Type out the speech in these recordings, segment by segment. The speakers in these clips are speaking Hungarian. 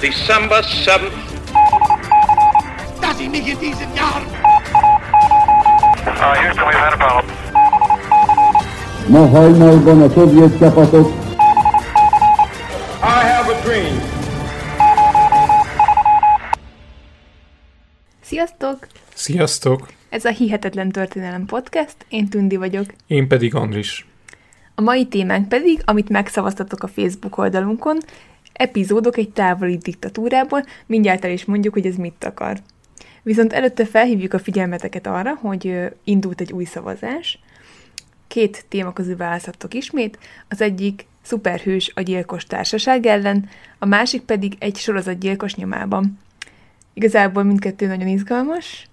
December 7th. dass ich mich in diesen Jahren Uh, Houston, we've had a problem. Ma hajnalban a szovjet csapatok I have a dream. Sziasztok! Sziasztok! Ez a Hihetetlen Történelem Podcast, én Tündi vagyok. Én pedig Andris. A mai témánk pedig, amit megszavaztatok a Facebook oldalunkon, epizódok egy távoli diktatúrából, mindjárt el is mondjuk, hogy ez mit akar. Viszont előtte felhívjuk a figyelmeteket arra, hogy indult egy új szavazás. Két téma közül választhattok ismét, az egyik szuperhős a gyilkos társaság ellen, a másik pedig egy sorozatgyilkos nyomában. Igazából mindkettő nagyon izgalmas,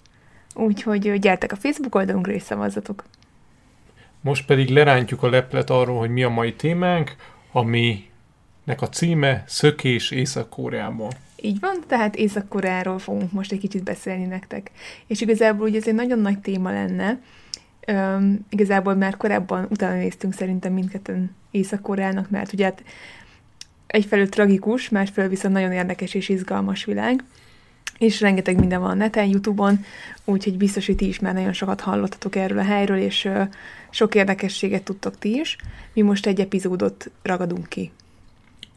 úgyhogy gyertek a Facebook oldalunkra és szavazzatok. Most pedig lerántjuk a leplet arról, hogy mi a mai témánk, aminek a címe Szökés Észak-Koreában. Így van, tehát Észak-Koreáról fogunk most egy kicsit beszélni nektek. És igazából ugye ez egy nagyon nagy téma lenne. Üm, igazából már korábban utána néztünk szerintem mindketten Észak-Koreának, mert ugye hát egyfelől tragikus, másfelől viszont nagyon érdekes és izgalmas világ. És rengeteg minden van a neten, Youtube-on, úgyhogy biztos, hogy ti is már nagyon sokat hallottatok erről a helyről, és ö, sok érdekességet tudtok ti is. Mi most egy epizódot ragadunk ki.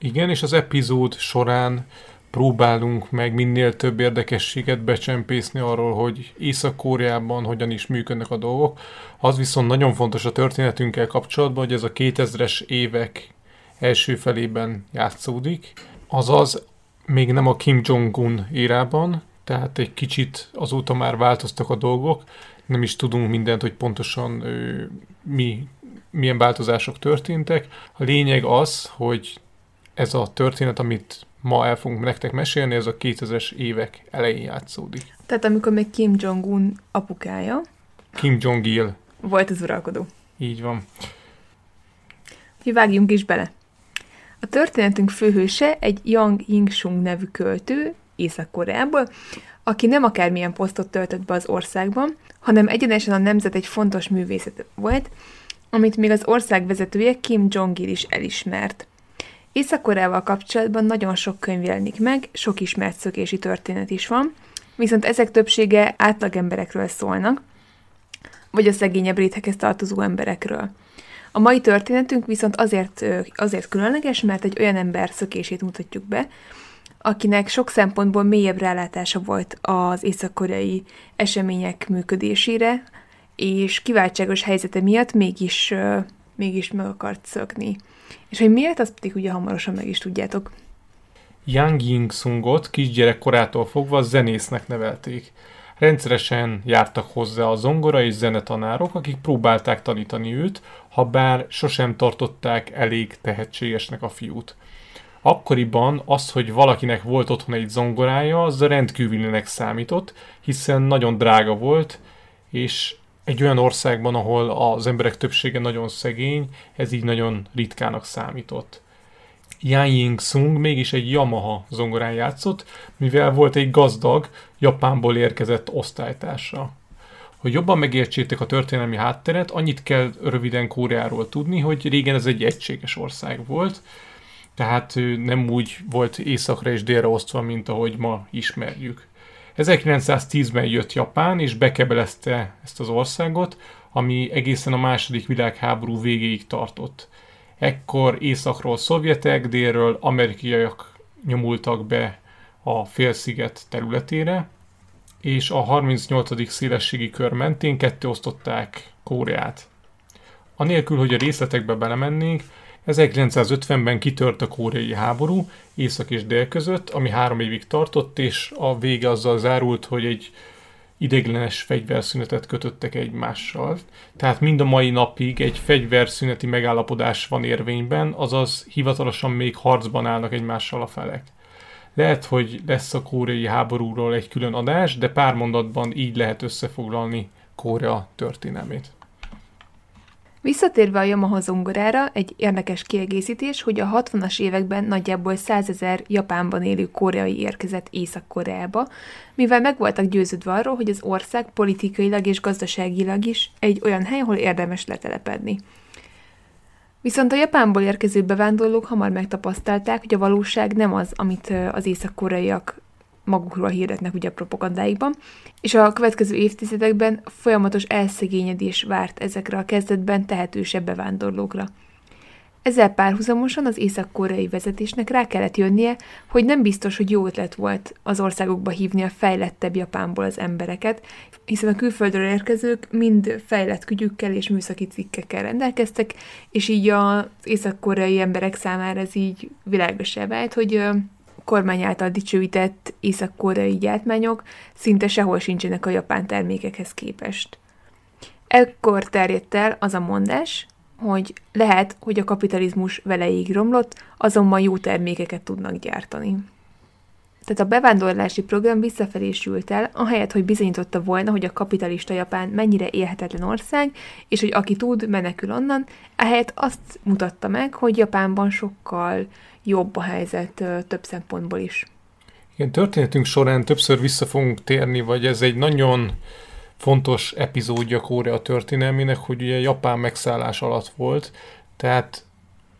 Igen, és az epizód során próbálunk meg minél több érdekességet becsempészni arról, hogy Észak-Koreában hogyan is működnek a dolgok. Az viszont nagyon fontos a történetünkkel kapcsolatban, hogy ez a 2000-es évek első felében játszódik. Azaz még nem a Kim Jong-un érában, tehát egy kicsit azóta már változtak a dolgok, nem is tudunk mindent, hogy pontosan ö, mi, milyen változások történtek. A lényeg az, hogy ez a történet, amit ma el fogunk nektek mesélni, ez a 2000-es évek elején játszódik. Tehát amikor még Kim Jong-un apukája Kim Jong-il, volt az uralkodó. így van. Úgyhogy vágjunk is bele. A történetünk főhőse egy Yang Ying-sung nevű költő Észak-Koreából, aki nem akármilyen posztot töltött be az országban, hanem egyenesen a nemzet egy fontos művészet volt, amit még az ország vezetője Kim Jong-il is elismert. Észak-Koreával kapcsolatban nagyon sok könyv jelenik meg, sok ismert szökési történet is van, viszont ezek többsége átlagemberekről szólnak, vagy a szegényebb réteghez tartozó emberekről. A mai történetünk viszont azért, azért különleges, mert egy olyan ember szökését mutatjuk be, akinek sok szempontból mélyebb rálátása volt az észak-koreai események működésére, és kiváltságos helyzete miatt mégis, mégis meg akart szökni. És hogy miért, azt pedig ugye hamarosan meg is tudjátok. Yang Ying-sungot kisgyerek korától fogva zenésznek nevelték. Rendszeresen jártak hozzá a zongora és zenetanárok, akik próbálták tanítani őt, ha bár sosem tartották elég tehetségesnek a fiút. Akkoriban az, hogy valakinek volt otthon egy zongorája, az rendkívülinek számított, hiszen nagyon drága volt, és egy olyan országban, ahol az emberek többsége nagyon szegény, ez így nagyon ritkának számított. Yang Ying-sung mégis egy Yamaha zongorán játszott, mivel volt egy gazdag, Japánból érkezett osztálytársa. Hogy jobban megértsétek a történelmi hátteret, annyit kell röviden Koreáról tudni, hogy régen ez egy egységes ország volt, tehát nem úgy volt északra és délre osztva, mint ahogy ma ismerjük. 1910-ben jött Japán, és bekebelezte ezt az országot, ami egészen a második világháború végéig tartott. Ekkor északról szovjetek, délről amerikaiak nyomultak be a félsziget területére, és a 38. szélességi kör mentén ketté osztották Koreát. Anélkül, hogy a részletekbe belemennénk, 1950-ben kitört a koreai háború észak és dél között, ami három évig tartott, és a vége azzal zárult, hogy egy ideiglenes fegyverszünetet kötöttek egymással. Tehát mind a mai napig egy fegyverszüneti megállapodás van érvényben, azaz hivatalosan még harcban állnak egymással a felek. Lehet, hogy lesz a koreai háborúról egy külön adás, de pár mondatban így lehet összefoglalni Korea történelmét. Visszatérve a Yamaha zongorára, egy érdekes kiegészítés, hogy a 60-as években nagyjából 100 ezer Japánban élő koreai érkezett Észak-Koreába, mivel meg voltak győződve arról, hogy az ország politikailag és gazdaságilag is egy olyan hely, ahol érdemes letelepedni. Viszont a Japánból érkező bevándorlók hamar megtapasztalták, hogy a valóság nem az, amit az észak-koreaiak magukról hirdetnek ugye a propagandáikban, és a következő évtizedekben folyamatos elszegényedés várt ezekre a kezdetben tehetősebb bevándorlókra. Ezzel párhuzamosan az észak-koreai vezetésnek rá kellett jönnie, hogy nem biztos, hogy jó ötlet volt az országokba hívni a fejlettebb Japánból az embereket, hiszen a külföldről érkezők mind fejlett kügyükkel és műszaki cikkekkel rendelkeztek, és így az észak-koreai emberek számára ez így világosá vált, hogy kormány által dicsőített észak-koreai gyártmányok szinte sehol sincsenek a japán termékekhez képest. Ekkor terjedt el az a mondás, hogy lehet, hogy a kapitalizmus veleig romlott, azonban jó termékeket tudnak gyártani. Tehát a bevándorlási program visszafelé sült el, ahelyett, hogy bizonyította volna, hogy a kapitalista Japán mennyire élhetetlen ország, és hogy aki tud, menekül onnan, ehelyett azt mutatta meg, hogy Japánban sokkal jobb a helyzet több szempontból is. Igen, történetünk során többször vissza fogunk térni, vagy ez egy nagyon fontos epizódja Korea történelmének, hogy ugye Japán megszállás alatt volt, tehát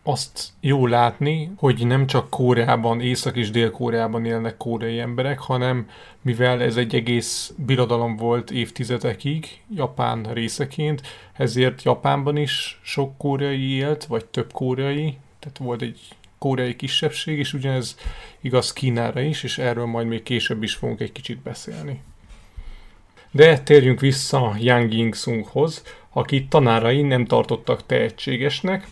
azt jó látni, hogy nem csak Koreában, Észak- és Dél-Koreában élnek koreai emberek, hanem mivel ez egy egész birodalom volt évtizedekig, Japán részeként, ezért Japánban is sok koreai élt, vagy több koreai, tehát volt egy koreai kisebbség, és ugyanez igaz Kínára is, és erről majd még később is fogunk egy kicsit beszélni. De térjünk vissza Yang Ying-sunghoz, aki tanárai nem tartottak tehetségesnek,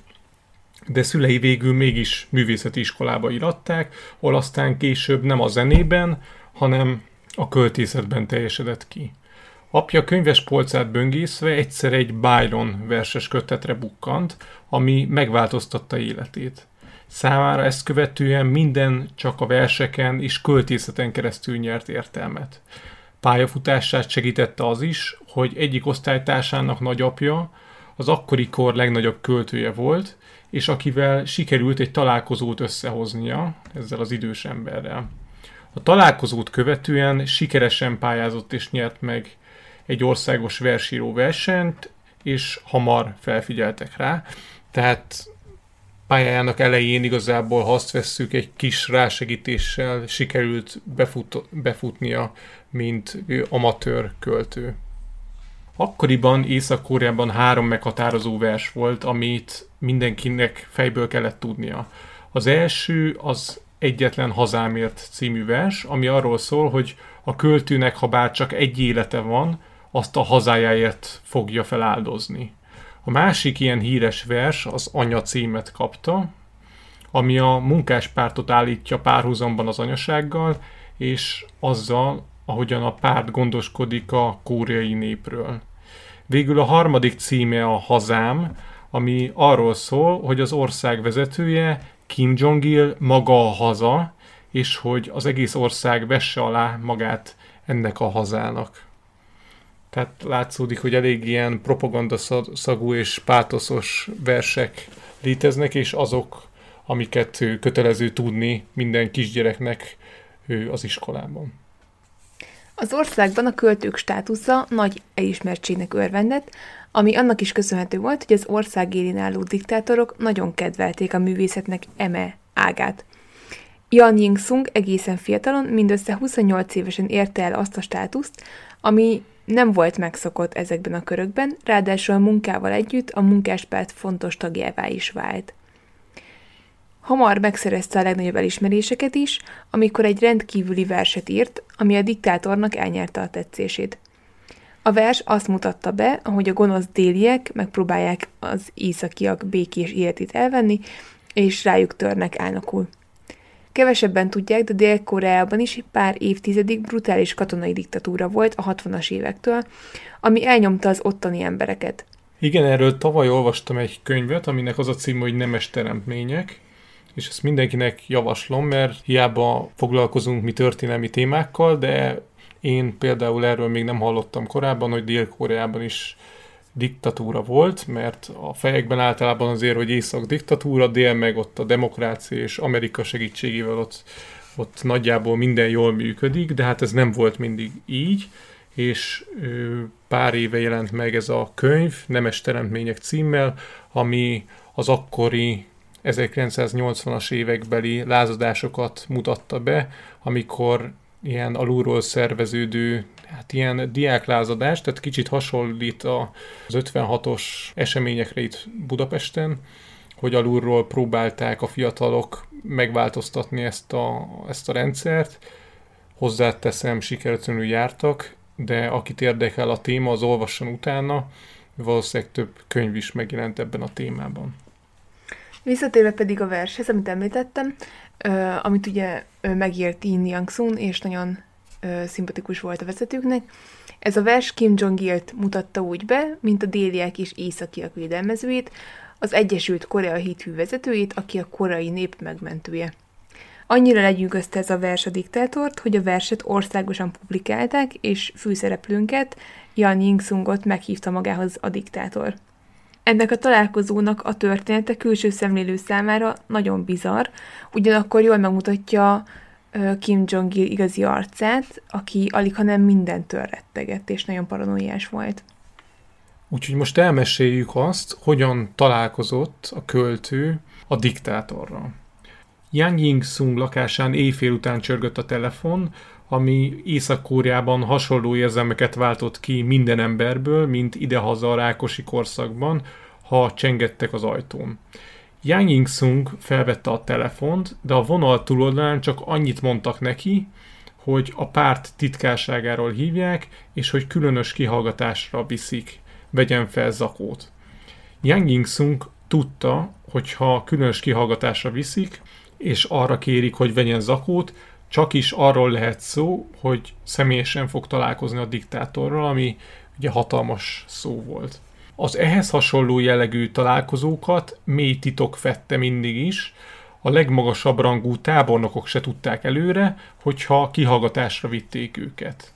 de szülei végül mégis művészeti iskolába iratták, ahol aztán később nem a zenében, hanem a költészetben teljesedett ki. Apja könyves polcát böngészve egyszer egy Byron verses kötetre bukkant, ami megváltoztatta életét. Számára ezt követően minden csak a verseken és költészeten keresztül nyert értelmet. Pályafutását segítette az is, hogy egyik osztálytársának nagyapja az akkori kor legnagyobb költője volt, és akivel sikerült egy találkozót összehoznia ezzel az idős emberrel. A találkozót követően sikeresen pályázott és nyert meg egy országos versíró versenyt, és hamar felfigyeltek rá. Tehát pályájának elején igazából, ha azt vesszük, egy kis rásegítéssel sikerült befut, befutnia, mint amatőr költő. Akkoriban Észak-Koreában három meghatározó vers volt, amit mindenkinek fejből kellett tudnia. Az első az Egyetlen hazámért című vers, ami arról szól, hogy a költőnek, ha bár csak egy élete van, azt a hazájáért fogja feláldozni. A másik ilyen híres vers az Anya címet kapta, ami a munkáspártot állítja párhuzamban az anyasággal, és azzal, ahogyan a párt gondoskodik a kóreai népről. Végül a harmadik címe a Hazám, ami arról szól, hogy az ország vezetője Kim Jong-il maga a haza, és hogy az egész ország vesse alá magát ennek a hazának. Tehát látszódik, hogy elég ilyen propagandaszagú és pátoszos versek léteznek, és azok, amiket kötelező tudni minden kisgyereknek az iskolában. Az országban a költők státusza nagy elismertségnek örvendett, ami annak is köszönhető volt, hogy az ország élén álló diktátorok nagyon kedvelték a művészetnek eme ágát. Jan Ying-sung egészen fiatalon, mindössze 28 évesen érte el azt a státuszt, ami nem volt megszokott ezekben a körökben, ráadásul a munkával együtt a munkáspárt fontos tagjává is vált. Hamar megszerezte a legnagyobb elismeréseket is, amikor egy rendkívüli verset írt, ami a diktátornak elnyerte a tetszését. A vers azt mutatta be, ahogy a gonosz déliek megpróbálják az északiak békés életét elvenni, és rájuk törnek álnokul. Kevesebben tudják, de Dél-Koreában is pár évtizedig brutális katonai diktatúra volt a 60-as évektől, ami elnyomta az ottani embereket. Igen, erről tavaly olvastam egy könyvet, aminek az a cím, hogy Nemes teremtmények, és ezt mindenkinek javaslom, mert hiába foglalkozunk mi történelmi témákkal, de én például erről még nem hallottam korábban, hogy Dél-Koreában is diktatúra volt, mert a fejekben általában azért, hogy észak diktatúra, dél meg ott a demokrácia és Amerika segítségével ott, ott nagyjából minden jól működik, de hát ez nem volt mindig így, és pár éve jelent meg ez a könyv, Nemes Teremtmények címmel, ami az akkori 1980-as évekbeli lázadásokat mutatta be, amikor ilyen alulról szerveződő, hát ilyen diáklázadás, tehát kicsit hasonlít az 56-os eseményekre itt Budapesten, hogy alulról próbálták a fiatalok megváltoztatni ezt a, ezt a rendszert. Hozzáteszem, sikertelenül jártak, de akit érdekel a téma, az olvasson utána, valószínűleg több könyv is megjelent ebben a témában. Visszatérve pedig a vershez, amit említettem, amit ugye uh, megírt Yin yang sun és nagyon szimpatikus volt a vezetőknek. Ez a vers Kim Jong-ilt mutatta úgy be, mint a déliek és északiak védelmezőjét, az Egyesült Korea hithű vezetőjét, aki a korai nép megmentője. Annyira legyűgözte ez a vers a diktátort, hogy a verset országosan publikálták, és főszereplőnket, Jan Ying-sungot meghívta magához a diktátor. Ennek a találkozónak a története külső szemlélő számára nagyon bizarr, ugyanakkor jól megmutatja Kim Jong-il igazi arcát, aki alig ha nem mindentől rettegett, és nagyon paranoiás volt. Úgyhogy most elmeséljük azt, hogyan találkozott a költő a diktátorral. Yang Ying-sung lakásán éjfél után csörgött a telefon, ami Észak-Kóreában hasonló érzelmeket váltott ki minden emberből, mint idehaza a Rákosi korszakban, ha csengettek az ajtón. Yang Ying-sung felvette a telefont, de a vonal túloldalán csak annyit mondtak neki, hogy a párt titkárságáról hívják, és hogy különös kihallgatásra viszik, vegyen fel zakót. Yang Ying-sung tudta, hogy ha különös kihallgatásra viszik, és arra kérik, hogy vegyen zakót, csak is arról lehet szó, hogy személyesen fog találkozni a diktátorral, ami ugye hatalmas szó volt. Az ehhez hasonló jellegű találkozókat mély titok fette mindig is, a legmagasabb rangú tábornokok se tudták előre, hogyha kihallgatásra vitték őket.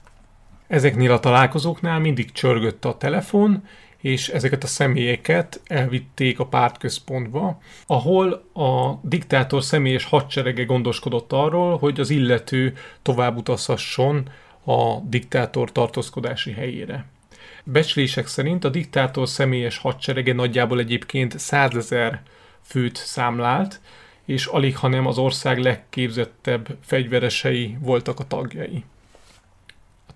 Ezeknél a találkozóknál mindig csörgött a telefon, és ezeket a személyeket elvitték a pártközpontba, ahol a diktátor személyes hadserege gondoskodott arról, hogy az illető tovább utazhasson a diktátor tartózkodási helyére. Becslések szerint a diktátor személyes hadserege nagyjából egyébként százezer főt számlált, és alig, hanem az ország legképzettebb fegyveresei voltak a tagjai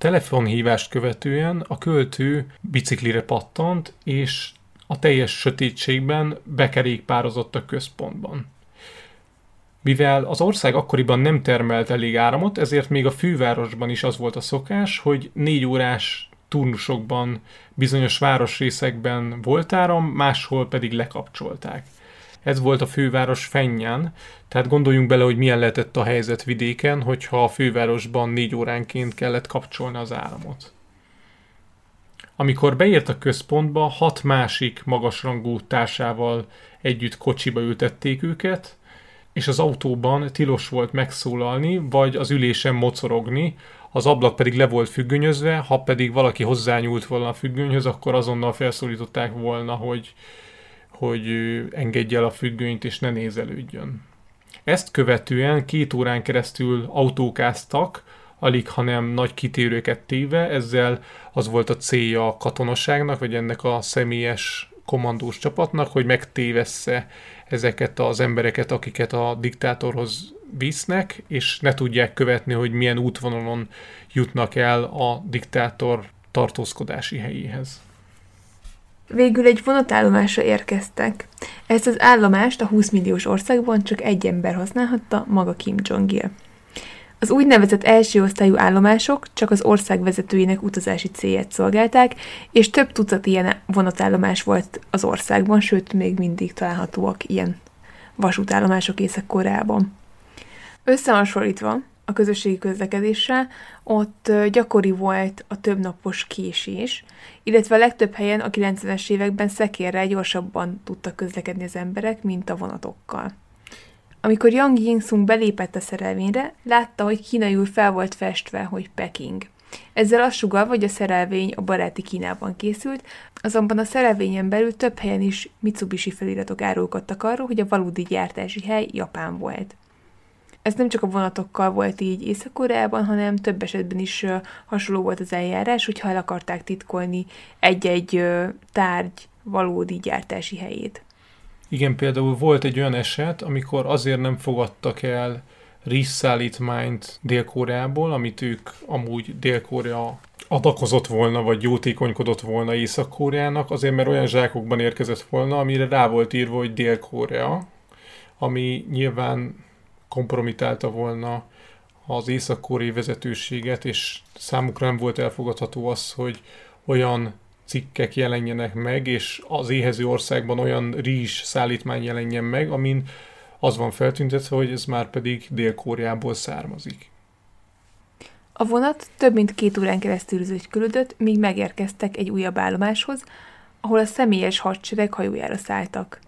telefonhívást követően a költő biciklire pattant, és a teljes sötétségben bekerékpározott a központban. Mivel az ország akkoriban nem termelt elég áramot, ezért még a fővárosban is az volt a szokás, hogy négy órás turnusokban bizonyos városrészekben volt áram, máshol pedig lekapcsolták. Ez volt a főváros fennyán, tehát gondoljunk bele, hogy milyen lehetett a helyzet vidéken, hogyha a fővárosban négy óránként kellett kapcsolni az áramot. Amikor beért a központba, hat másik magasrangú társával együtt kocsiba ültették őket, és az autóban tilos volt megszólalni, vagy az ülésen mocorogni, az ablak pedig le volt függönyözve, ha pedig valaki hozzányúlt volna a függönyhöz, akkor azonnal felszólították volna, hogy hogy engedje el a függönyt és ne nézelődjön. Ezt követően két órán keresztül autókáztak, alig, hanem nagy kitérőket téve, ezzel az volt a célja a katonaságnak, vagy ennek a személyes kommandós csapatnak, hogy megtévessze ezeket az embereket, akiket a diktátorhoz visznek, és ne tudják követni, hogy milyen útvonalon jutnak el a diktátor tartózkodási helyéhez. Végül egy vonatállomásra érkeztek. Ezt az állomást a 20 milliós országban csak egy ember használhatta, maga Kim Jong-il. Az úgynevezett első osztályú állomások csak az ország vezetőinek utazási célját szolgálták, és több tucat ilyen vonatállomás volt az országban, sőt, még mindig találhatóak ilyen vasútállomások Észak-Koreában. Összehasonlítva, a közösségi közlekedéssel, ott gyakori volt a többnapos késés, illetve a legtöbb helyen a 90-es években szekérrel gyorsabban tudtak közlekedni az emberek, mint a vonatokkal. Amikor Yang Yingsung belépett a szerelvényre, látta, hogy kínaiul fel volt festve, hogy Peking. Ezzel azt sugalva, hogy a szerelvény a baráti Kínában készült, azonban a szerelvényen belül több helyen is Mitsubishi feliratok árulkodtak arról, hogy a valódi gyártási hely Japán volt. Ez nem csak a vonatokkal volt így Észak-Koreában, hanem több esetben is hasonló volt az eljárás, hogyha el akarták titkolni egy-egy tárgy valódi gyártási helyét. Igen, például volt egy olyan eset, amikor azért nem fogadtak el rizszállítmányt Dél-Koreából, amit ők amúgy Dél-Korea adakozott volna, vagy jótékonykodott volna Észak-Koreának, azért mert olyan zsákokban érkezett volna, amire rá volt írva, hogy Dél-Korea, ami nyilván kompromitálta volna az észak vezetőséget, és számukra nem volt elfogadható az, hogy olyan cikkek jelenjenek meg, és az éhező országban olyan rizs szállítmány jelenjen meg, amin az van feltüntetve, hogy ez már pedig Dél-Koreából származik. A vonat több mint két órán keresztül zögykölődött, míg megérkeztek egy újabb állomáshoz, ahol a személyes hadsereg hajójára szálltak.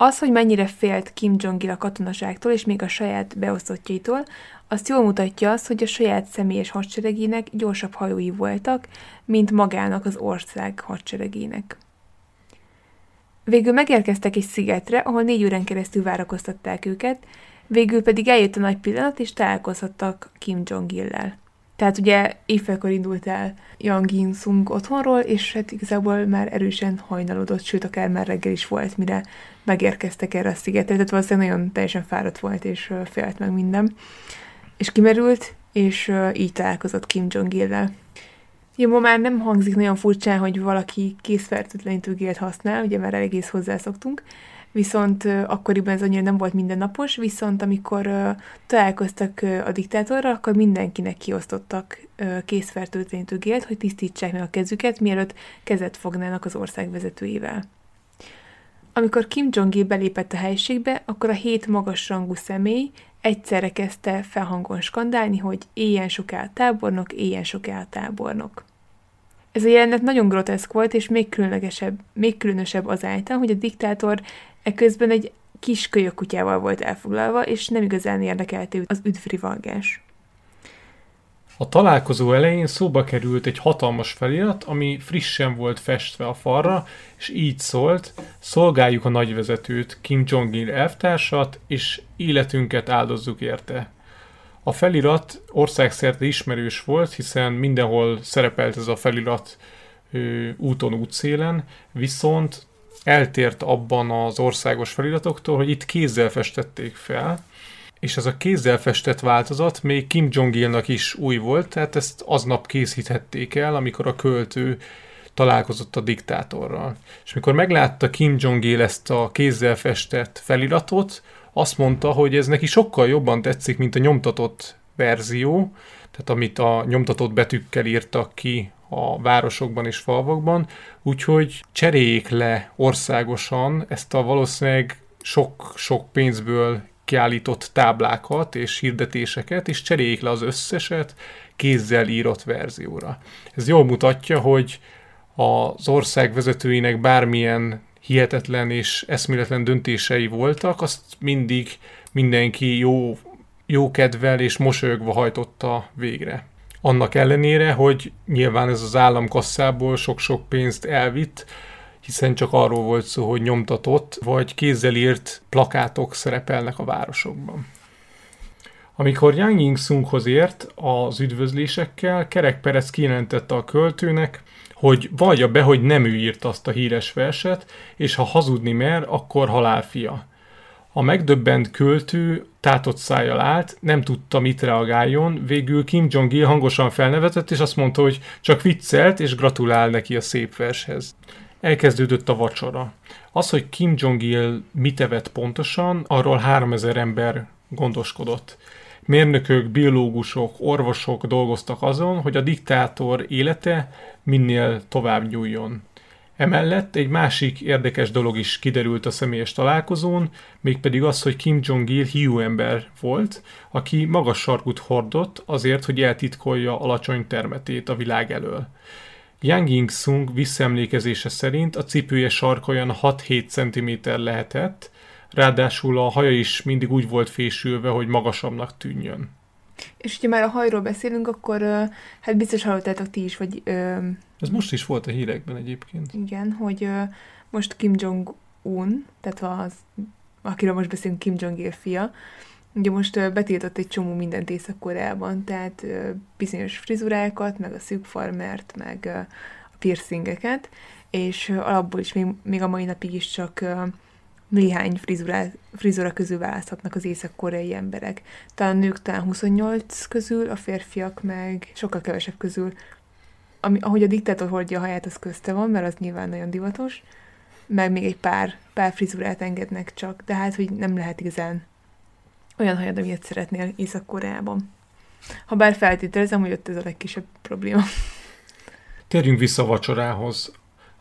Az, hogy mennyire félt Kim Jong-il a katonaságtól és még a saját beosztottjaitól, azt jól mutatja az, hogy a saját személyes hadseregének gyorsabb hajói voltak, mint magának az ország hadseregének. Végül megérkeztek egy szigetre, ahol négy órán keresztül várakoztatták őket, végül pedig eljött a nagy pillanat, és találkozhattak Kim Jong-il-lel. Tehát ugye évfelkor indult el Yang In Sung otthonról, és hát igazából már erősen hajnalodott, sőt akár már reggel is volt, mire megérkeztek erre a szigetre, tehát valószínűleg nagyon teljesen fáradt volt, és félt meg minden. És kimerült, és így találkozott Kim Jong-il-lel. Jó, ma már nem hangzik nagyon furcsán, hogy valaki készfertőtlenítő gélt használ, ugye már egész hozzászoktunk, viszont akkoriban ez annyira nem volt mindennapos, viszont amikor találkoztak a diktátorral, akkor mindenkinek kiosztottak készfertőtlenítő gélt, hogy tisztítsák meg a kezüket, mielőtt kezet fognának az ország vezetőjével. Amikor Kim Jong-il belépett a helységbe, akkor a hét magasrangú személy egyszerre kezdte felhangon skandálni, hogy éljen soká tábornok, éljen soká tábornok. Ez a jelenet nagyon groteszk volt, és még különlegesebb, még különösebb azáltal, hogy a diktátor eközben egy kis kölyökkutyával volt elfoglalva, és nem igazán érdekelte az üdvrivalgás. A találkozó elején szóba került egy hatalmas felirat, ami frissen volt festve a falra, és így szólt, szolgáljuk a nagyvezetőt, Kim Jong-il elvtársat, és életünket áldozzuk érte. A felirat országszerte ismerős volt, hiszen mindenhol szerepelt ez a felirat ő, úton, útszélen, viszont eltért abban az országos feliratoktól, hogy itt kézzel festették fel, és ez a kézzel festett változat még Kim Jong-ilnak is új volt, tehát ezt aznap készíthették el, amikor a költő találkozott a diktátorral. És mikor meglátta Kim Jong-il ezt a kézzel festett feliratot, azt mondta, hogy ez neki sokkal jobban tetszik, mint a nyomtatott verzió, tehát amit a nyomtatott betűkkel írtak ki a városokban és falvakban, úgyhogy cseréljék le országosan ezt a valószínűleg sok-sok pénzből kiállított táblákat és hirdetéseket, és cseréljék le az összeset kézzel írott verzióra. Ez jól mutatja, hogy az ország vezetőinek bármilyen hihetetlen és eszméletlen döntései voltak, azt mindig mindenki jó, jó kedvel és mosolyogva hajtotta végre. Annak ellenére, hogy nyilván ez az államkasszából sok-sok pénzt elvitt, hiszen csak arról volt szó, hogy nyomtatott vagy kézzel írt plakátok szerepelnek a városokban. Amikor Yang Ying-sunghoz ért az üdvözlésekkel, Kerek Perez kijelentette a költőnek, hogy vallja be, hogy nem ő írt azt a híres verset, és ha hazudni mer, akkor halálfia. A megdöbbent költő tátott szájjal állt, nem tudta, mit reagáljon, végül Kim Jong-il hangosan felnevetett, és azt mondta, hogy csak viccelt, és gratulál neki a szép vershez. Elkezdődött a vacsora. Az, hogy Kim Jong-il mit evett pontosan, arról 3000 ember gondoskodott. Mérnökök, biológusok, orvosok dolgoztak azon, hogy a diktátor élete minél tovább nyúljon. Emellett egy másik érdekes dolog is kiderült a személyes találkozón, mégpedig az, hogy Kim Jong-il hiú ember volt, aki magas sarkut hordott azért, hogy eltitkolja alacsony termetét a világ elől. Yang Ying-sung visszaemlékezése szerint a cipője sarka olyan 6-7 cm lehetett, ráadásul a haja is mindig úgy volt fésülve, hogy magasabbnak tűnjön. És hogyha már a hajról beszélünk, akkor hát biztos hallottátok ti is, hogy... Ez most is volt a hírekben egyébként. Igen, hogy most Kim Jong-un, tehát az, akiről most beszélünk, Kim Jong-il fia, Ugye most betiltott egy csomó mindent Észak-Koreában, tehát bizonyos frizurákat, meg a szűk farmert, meg a piercingeket, és alapból is még, még a mai napig is csak néhány frizurá, frizura közül választhatnak az észak-koreai emberek. Talán nők talán 28 közül, a férfiak meg sokkal kevesebb közül. Ami, ahogy a diktátor hordja a haját, az közte van, mert az nyilván nagyon divatos, meg még egy pár, pár frizurát engednek csak, de hát, hogy nem lehet igazán olyan hajad, amilyet szeretnél Észak-Koreában. Ha bár feltételezem, hogy ott ez a legkisebb probléma. Térjünk vissza a vacsorához.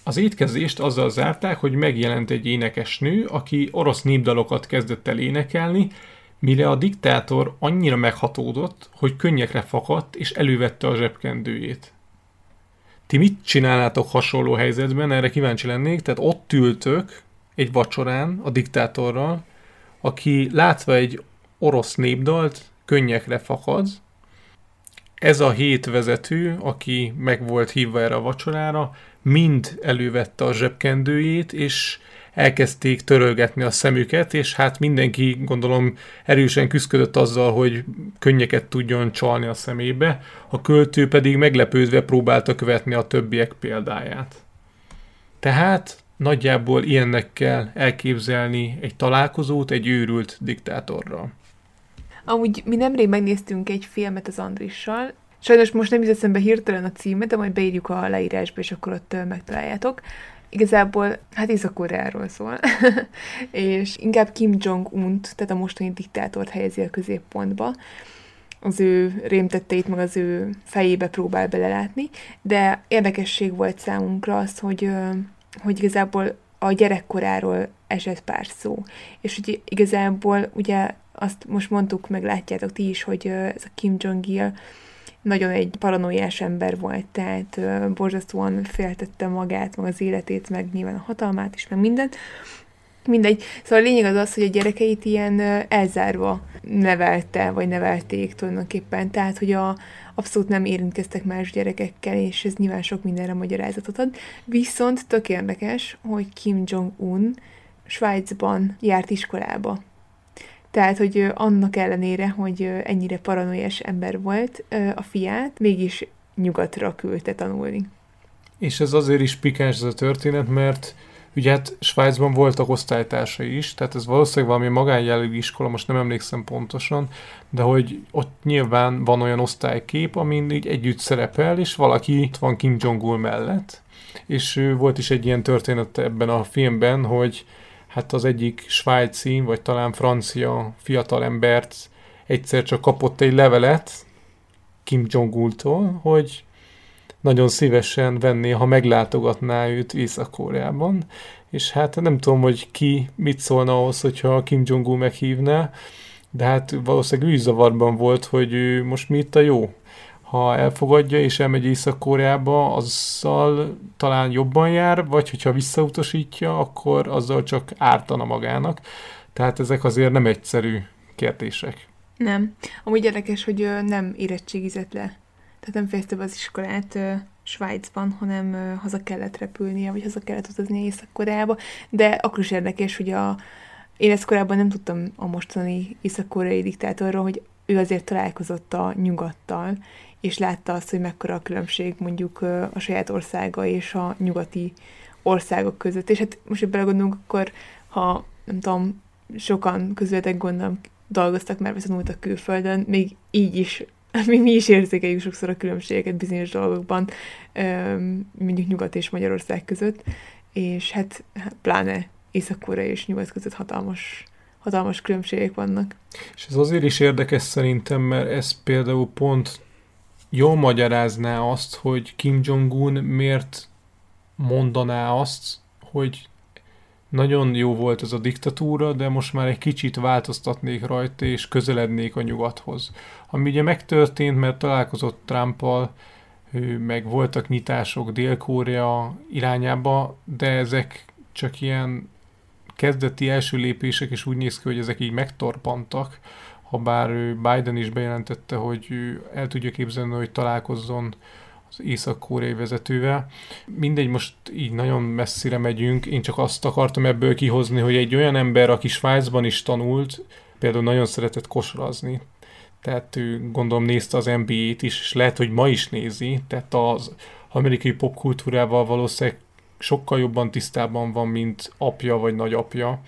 Az étkezést azzal zárták, hogy megjelent egy énekesnő, aki orosz népdalokat kezdett el énekelni, mire a diktátor annyira meghatódott, hogy könnyekre fakadt és elővette a zsebkendőjét. Ti mit csinálnátok hasonló helyzetben? Erre kíváncsi lennék. Tehát ott ültök egy vacsorán a diktátorral, aki látva egy orosz népdalt, könnyekre fakad. Ez a hét vezető, aki meg volt hívva erre a vacsorára, mind elővette a zsebkendőjét, és elkezdték törölgetni a szemüket, és hát mindenki gondolom erősen küzdött azzal, hogy könnyeket tudjon csalni a szemébe, a költő pedig meglepődve próbálta követni a többiek példáját. Tehát nagyjából ilyennek kell elképzelni egy találkozót egy őrült diktátorral. Amúgy mi nemrég megnéztünk egy filmet az Andrissal, Sajnos most nem jut eszembe hirtelen a címet, de majd beírjuk a leírásba, és akkor ott megtaláljátok. Igazából, hát Észak-Koreáról szól, és inkább Kim Jong-unt, tehát a mostani diktátort helyezi a középpontba, az ő rémtetteit, meg az ő fejébe próbál belelátni, de érdekesség volt számunkra az, hogy, hogy igazából a gyerekkoráról esett pár szó, és hogy igazából ugye azt most mondtuk, meg látjátok ti is, hogy ez a Kim Jong-il nagyon egy paranoiás ember volt, tehát uh, borzasztóan féltette magát, meg az életét, meg nyilván a hatalmát is, meg mindent. Mindegy. Szóval a lényeg az az, hogy a gyerekeit ilyen elzárva nevelte, vagy nevelték tulajdonképpen. Tehát, hogy a, abszolút nem érintkeztek más gyerekekkel, és ez nyilván sok mindenre magyarázatot ad. Viszont tök érdekes, hogy Kim Jong-un Svájcban járt iskolába. Tehát, hogy annak ellenére, hogy ennyire paranoiás ember volt a fiát, mégis nyugatra küldte tanulni. És ez azért is pikáns ez a történet, mert ugye hát Svájcban voltak osztálytársai is, tehát ez valószínűleg valami magánjellegű iskola, most nem emlékszem pontosan, de hogy ott nyilván van olyan osztálykép, amin így együtt szerepel, és valaki itt van Kim Jong-un mellett. És volt is egy ilyen történet ebben a filmben, hogy hát az egyik svájci, vagy talán francia fiatalembert egyszer csak kapott egy levelet Kim Jong-ultól, hogy nagyon szívesen venné, ha meglátogatná őt Észak-Koreában, és hát nem tudom, hogy ki mit szólna ahhoz, hogyha Kim Jong-un meghívná, de hát valószínűleg ő volt, hogy ő most mi itt a jó ha elfogadja és elmegy Észak-Koreába, azzal talán jobban jár, vagy hogyha visszautasítja, akkor azzal csak ártana magának. Tehát ezek azért nem egyszerű kérdések. Nem. Amúgy érdekes, hogy nem érettségizett le. Tehát nem fejezte be az iskolát Svájcban, hanem haza kellett repülnie, vagy haza kellett utazni Észak-Koreába. De akkor is érdekes, hogy a, én ezt korábban nem tudtam a mostani észak-koreai diktátorról, hogy ő azért találkozott a nyugattal, és látta azt, hogy mekkora a különbség mondjuk a saját országa és a nyugati országok között. És hát most, hogy belegondolunk, akkor ha nem tudom, sokan közületek gondolom dolgoztak már, vagy tanultak külföldön, még így is, még mi is érzékeljük sokszor a különbségeket bizonyos dolgokban, mondjuk Nyugat és Magyarország között, és hát, hát pláne észak és Nyugat között hatalmas hatalmas különbségek vannak. És ez azért is érdekes szerintem, mert ez például pont jól magyarázná azt, hogy Kim Jong-un miért mondaná azt, hogy nagyon jó volt ez a diktatúra, de most már egy kicsit változtatnék rajta, és közelednék a nyugathoz. Ami ugye megtörtént, mert találkozott Trumpal, meg voltak nyitások Dél-Korea irányába, de ezek csak ilyen kezdeti első lépések, és úgy néz ki, hogy ezek így megtorpantak ha bár Biden is bejelentette, hogy el tudja képzelni, hogy találkozzon az észak-koreai vezetővel. Mindegy, most így nagyon messzire megyünk, én csak azt akartam ebből kihozni, hogy egy olyan ember, aki Svájcban is tanult, például nagyon szeretett kosarazni, tehát ő gondolom nézte az NBA-t is, és lehet, hogy ma is nézi, tehát az amerikai popkultúrával valószínűleg sokkal jobban tisztában van, mint apja vagy nagyapja,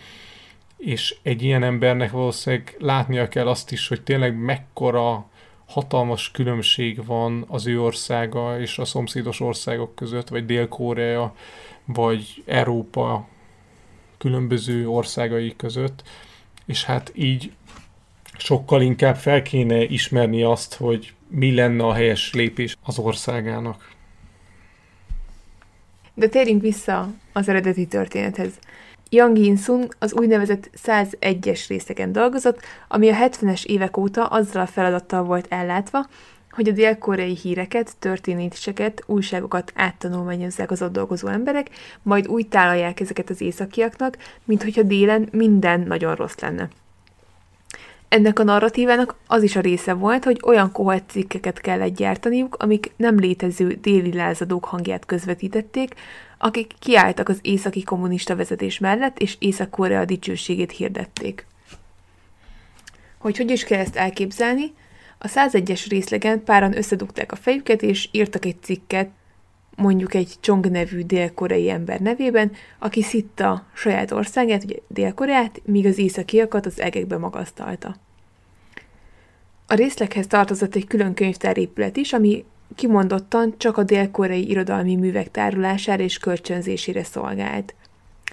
és egy ilyen embernek valószínűleg látnia kell azt is, hogy tényleg mekkora hatalmas különbség van az ő országa és a szomszédos országok között, vagy Dél-Korea, vagy Európa különböző országai között, és hát így sokkal inkább fel kéne ismerni azt, hogy mi lenne a helyes lépés az országának. De térjünk vissza az eredeti történethez. Yang Yin-sun az úgynevezett 101-es részeken dolgozott, ami a 70-es évek óta azzal a feladattal volt ellátva, hogy a dél-koreai híreket, történéseket, újságokat áttanulmányozzák az ott dolgozó emberek, majd úgy tálalják ezeket az északiaknak, mint hogyha délen minden nagyon rossz lenne. Ennek a narratívának az is a része volt, hogy olyan koholt cikkeket kellett gyártaniuk, amik nem létező déli lázadók hangját közvetítették, akik kiálltak az északi kommunista vezetés mellett, és Észak-Korea dicsőségét hirdették. Hogy hogy is kell ezt elképzelni? A 101-es részlegen páran összedugták a fejüket, és írtak egy cikket, mondjuk egy Chong nevű dél-koreai ember nevében, aki szitta saját országát, ugye Dél-Koreát, míg az északiakat az egekbe magasztalta. A részleghez tartozott egy külön könyvtárépület is, ami kimondottan csak a dél-koreai irodalmi művek tárolására és kölcsönzésére szolgált.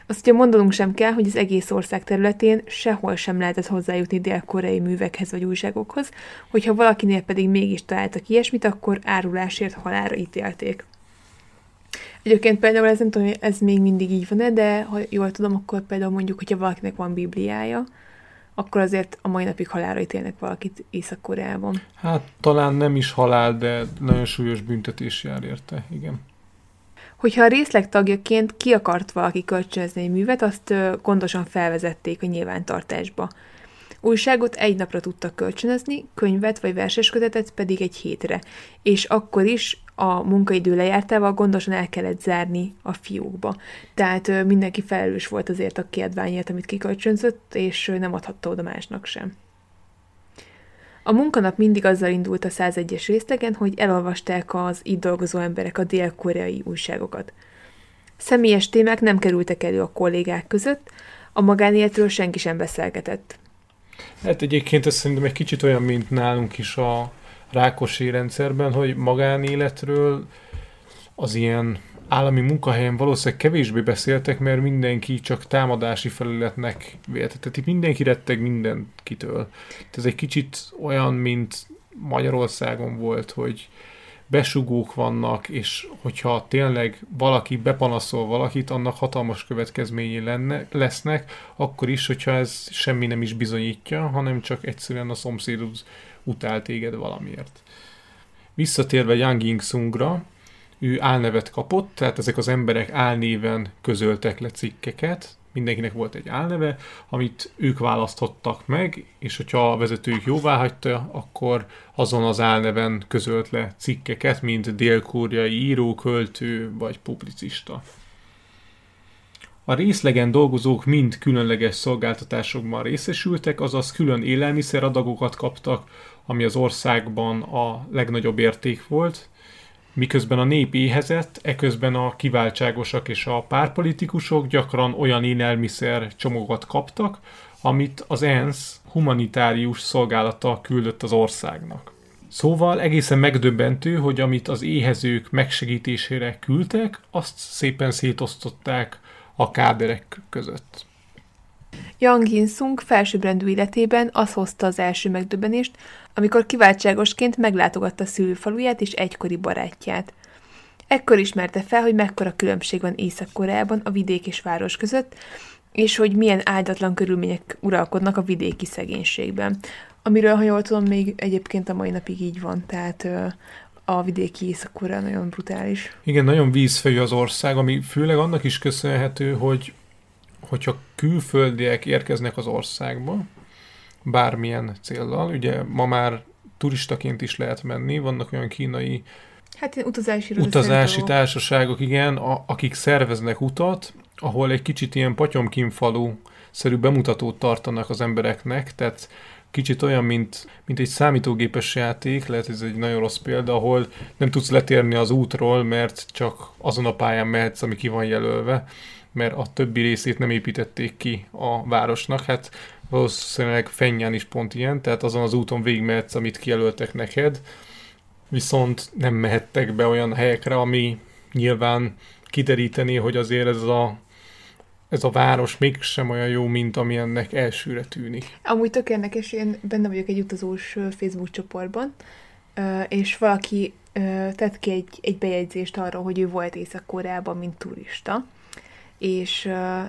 Azt ugye mondanunk sem kell, hogy az egész ország területén sehol sem lehetett hozzájutni dél-koreai művekhez vagy újságokhoz, hogyha valakinél pedig mégis találtak ilyesmit, akkor árulásért halára ítélték. Egyébként például ez nem tudom, ez még mindig így van-e, de ha jól tudom, akkor például mondjuk, hogyha valakinek van bibliája, akkor azért a mai napig halálra ítélnek valakit Észak-Koreában. Hát talán nem is halál, de nagyon súlyos büntetés jár érte, igen. Hogyha a részleg tagjaként ki akart valaki kölcsönözni egy művet, azt gondosan felvezették a nyilvántartásba. Újságot egy napra tudtak kölcsönözni, könyvet vagy verseskötetet pedig egy hétre, és akkor is a munkaidő lejártával gondosan el kellett zárni a fiókba. Tehát mindenki felelős volt azért a kiadványért, amit kikölcsönzött, és nem adhatta oda másnak sem. A munkanap mindig azzal indult a 101-es részlegen, hogy elolvasták az itt dolgozó emberek a dél-koreai újságokat. Személyes témák nem kerültek elő a kollégák között, a magánéletről senki sem beszélgetett. Hát egyébként ez szerintem egy kicsit olyan, mint nálunk is a Rákosi rendszerben, hogy magánéletről az ilyen állami munkahelyen valószínűleg kevésbé beszéltek, mert mindenki csak támadási felületnek vélte. Tehát itt mindenki retteg mindenkitől. Ez egy kicsit olyan, mint Magyarországon volt, hogy besugók vannak, és hogyha tényleg valaki bepanaszol valakit, annak hatalmas következményei lenne, lesznek, akkor is, hogyha ez semmi nem is bizonyítja, hanem csak egyszerűen a szomszédod utál téged valamiért. Visszatérve Yang Ying-sungra, ő álnevet kapott, tehát ezek az emberek álnéven közöltek le cikkeket, mindenkinek volt egy álneve, amit ők választottak meg, és hogyha a vezetőjük jóvá hagyta, akkor azon az álneven közölt le cikkeket, mint dél-koreai író, költő vagy publicista. A részlegen dolgozók mind különleges szolgáltatásokban részesültek, azaz külön élelmiszeradagokat kaptak, ami az országban a legnagyobb érték volt, miközben a nép éhezett, eközben a kiváltságosak és a párpolitikusok gyakran olyan élelmiszer csomagot kaptak, amit az ENSZ humanitárius szolgálata küldött az országnak. Szóval egészen megdöbbentő, hogy amit az éhezők megsegítésére küldtek, azt szépen szétosztották a káderek között. Yang Yin-sung felsőbbrendű életében az hozta az első megdöbbenést, amikor kiváltságosként meglátogatta szülőfaluját és egykori barátját. Ekkor ismerte fel, hogy mekkora különbség van Észak-Koreában a vidék és város között, és hogy milyen áldatlan körülmények uralkodnak a vidéki szegénységben. Amiről, ha jól tudom, még egyébként a mai napig így van, tehát a vidéki észak nagyon brutális. Igen, nagyon vízfejű az ország, ami főleg annak is köszönhető, hogy hogyha külföldiek érkeznek az országba, bármilyen céllal, ugye ma már turistaként is lehet menni, vannak olyan kínai Hát utazási, utazási társaságok, igen, a, akik szerveznek utat, ahol egy kicsit ilyen patyomkinfalú szerű bemutatót tartanak az embereknek, tehát kicsit olyan, mint, mint egy számítógépes játék, lehet ez egy nagyon rossz példa, ahol nem tudsz letérni az útról, mert csak azon a pályán mehetsz, ami ki van jelölve, mert a többi részét nem építették ki a városnak. Hát valószínűleg Fenyán is pont ilyen, tehát azon az úton végigmehetsz, amit kijelöltek neked, viszont nem mehettek be olyan helyekre, ami nyilván kideríteni, hogy azért ez a ez a város mégsem olyan jó, mint ami ennek elsőre tűnik. Amúgy tök érdekes, én benne vagyok egy utazós Facebook csoportban, és valaki tett ki egy, egy bejegyzést arról, hogy ő volt Észak-Koreában, mint turista, és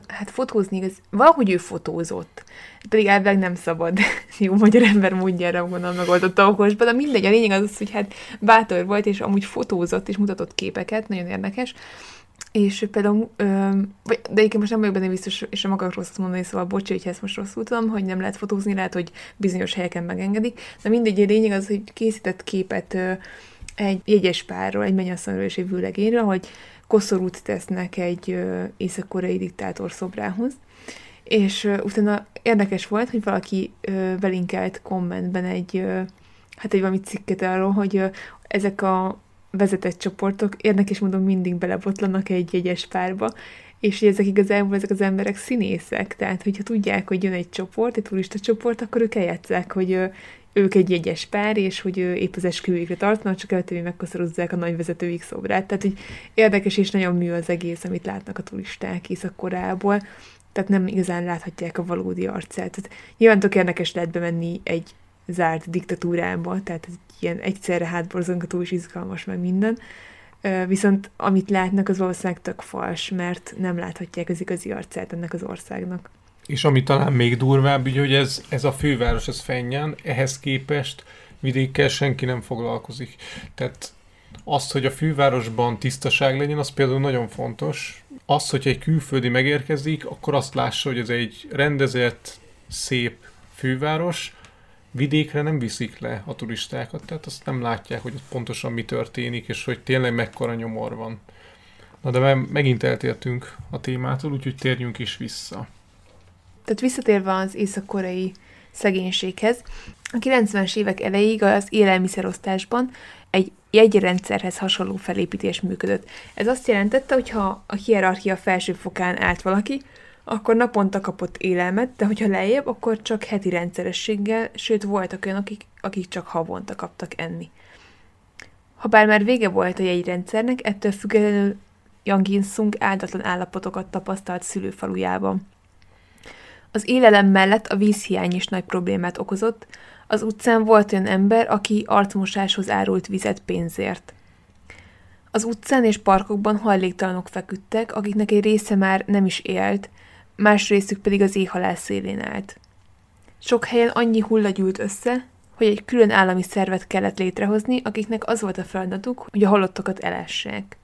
hát fotózni, ez, valahogy ő fotózott, pedig elvileg nem szabad. Jó magyar ember módjára gondolom megoldotta okosban, de mindegy, a lényeg az az, hogy hát bátor volt, és amúgy fotózott, és mutatott képeket, nagyon érdekes, és például, ö, vagy, de egyébként most nem vagyok benne biztos, és nem akarok rosszat mondani, szóval bocsi, hogy ezt most rosszul tudom, hogy nem lehet fotózni, lehet, hogy bizonyos helyeken megengedik, de mindegy, a lényeg az, hogy készített képet ö, egy jegyes párról, egy mennyasszonyról és egy vőlegényről, hogy koszorút tesznek egy észak-koreai diktátor szobrához, és utána érdekes volt, hogy valaki belinkelt kommentben egy, hát egy valami cikket arról, hogy ezek a vezetett csoportok érdekes módon mindig belebotlanak egy jegyes párba, és hogy ezek igazából ezek az emberek színészek, tehát hogyha tudják, hogy jön egy csoport, egy turista csoport, akkor ők eljátszák, hogy ők egy jegyes pár, és hogy épp az esküvőikre tartanak, csak előtt, hogy megkoszorozzák a nagy vezetőik szobrát. Tehát, hogy érdekes és nagyon mű az egész, amit látnak a turisták Észak-Koreából, tehát nem igazán láthatják a valódi arcát. Tehát nyilván tök érdekes lehet bemenni egy zárt diktatúrába, tehát ez ilyen egyszerre hátborzongató és izgalmas meg minden. Viszont amit látnak, az valószínűleg tök fals, mert nem láthatják az igazi arcát ennek az országnak. És ami talán még durvább, ugye, hogy ez, ez a főváros, ez Fenyán, ehhez képest vidékkel senki nem foglalkozik. Tehát az, hogy a fővárosban tisztaság legyen, az például nagyon fontos. Az, hogy egy külföldi megérkezik, akkor azt lássa, hogy ez egy rendezett, szép főváros, vidékre nem viszik le a turistákat, tehát azt nem látják, hogy ott pontosan mi történik, és hogy tényleg mekkora nyomor van. Na de megint eltértünk a témától, úgyhogy térjünk is vissza. Tehát visszatérve az észak-koreai szegénységhez, a 90-es évek elejéig az élelmiszerosztásban egy jegyrendszerhez hasonló felépítés működött. Ez azt jelentette, hogy ha a hierarchia felső fokán állt valaki, akkor naponta kapott élelmet, de hogyha lejjebb, akkor csak heti rendszerességgel, sőt voltak olyanok, akik, akik csak havonta kaptak enni. Habár már vége volt a jegyrendszernek, ettől függetlenül Yang In-sung áldatlan állapotokat tapasztalt szülőfalujában. Az élelem mellett a vízhiány is nagy problémát okozott, az utcán volt olyan ember, aki arcmosáshoz árult vizet pénzért. Az utcán és parkokban hajléktalanok feküdtek, akiknek egy része már nem is élt, más részük pedig az éhhalál szélén állt. Sok helyen annyi hulla gyűlt össze, hogy egy külön állami szervet kellett létrehozni, akiknek az volt a feladatuk, hogy a halottakat elássák.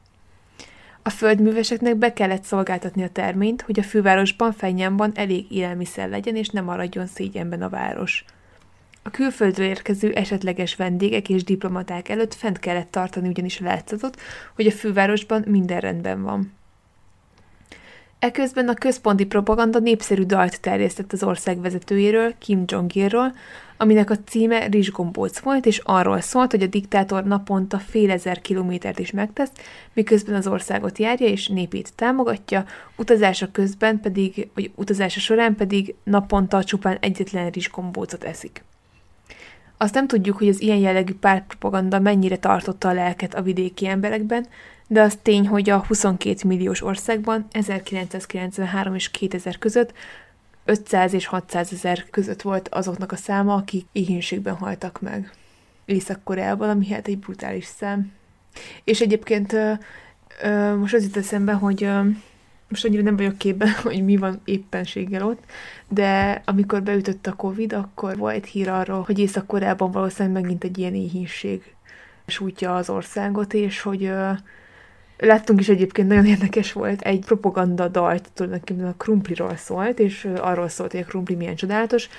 A földműveseknek be kellett szolgáltatni a terményt, hogy a fővárosban, Fenyánban elég élelmiszer legyen, és nem maradjon szégyenben a város. A külföldről érkező esetleges vendégek és diplomaták előtt fent kellett tartani ugyanis a látszatot, hogy a fővárosban minden rendben van. Eközben a központi propaganda népszerű dalt terjesztett az ország vezetőjéről, Kim Jong-ilról, aminek a címe Rizsgombóc volt, és arról szólt, hogy a diktátor naponta fél ezer kilométert is megtesz, miközben az országot járja és népét támogatja, utazása közben pedig, vagy utazása során pedig naponta csupán egyetlen rizsgombócot eszik. Azt nem tudjuk, hogy az ilyen jellegű pártpropaganda mennyire tartotta a lelket a vidéki emberekben, de az tény, hogy a 22 milliós országban 1993 és 2000 között 500 és 600 ezer között volt azoknak a száma, akik éhénységben haltak meg. Észak-Koreában, ami hát egy brutális szám. És egyébként ö, ö, most az jut eszembe, hogy ö, most annyira nem vagyok képben, hogy mi van éppenséggel ott, de amikor beütött a Covid, akkor volt hír arról, hogy Észak-Koreában valószínűleg megint egy ilyen éhínség sújtja az országot, és hogy Láttunk is egyébként, nagyon érdekes volt, egy propaganda dalt tulajdonképpen a krumpliról szólt, és arról szólt, hogy a krumpli milyen csodálatos.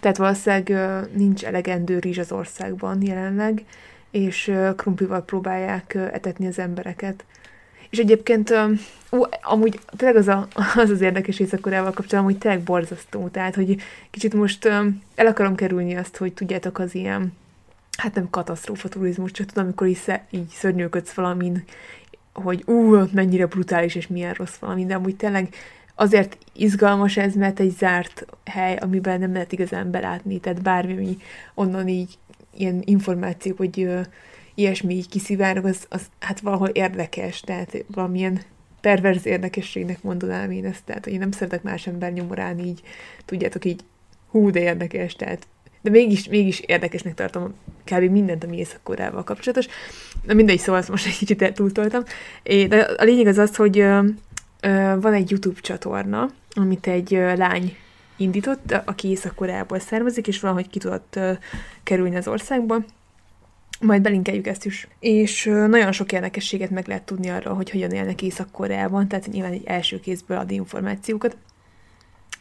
Tehát valószínűleg nincs elegendő rizs az országban jelenleg, és krumplival próbálják etetni az embereket. És egyébként, ú, amúgy tényleg az, a, az az érdekes észak kapcsolatban, hogy tényleg borzasztó. Tehát, hogy kicsit most el akarom kerülni azt, hogy tudjátok az ilyen, hát nem katasztrófa turizmus, csak tudom, amikor így, így szörnyűködsz valamin, hogy ú, mennyire brutális és milyen rossz valami, de amúgy tényleg azért izgalmas ez, mert egy zárt hely, amiben nem lehet igazán belátni, tehát bármi, ami onnan így ilyen információk, vagy ö, ilyesmi így kiszivárog, az, az hát valahol érdekes, tehát valamilyen perverz érdekességnek mondanám én ezt, tehát hogy én nem szeretek más ember nyomorán így, tudjátok így, hú, de érdekes, tehát de mégis, mégis érdekesnek tartom kb. mindent, ami észak kapcsolatos. Na mindegy, szóval ezt most egy kicsit eltúltoltam. De a lényeg az az, hogy van egy YouTube csatorna, amit egy lány indított, aki észak származik, és valahogy ki tudott kerülni az országba. Majd belinkeljük ezt is. És nagyon sok érdekességet meg lehet tudni arról, hogy hogyan élnek Észak-Koreában, tehát nyilván egy első kézből ad információkat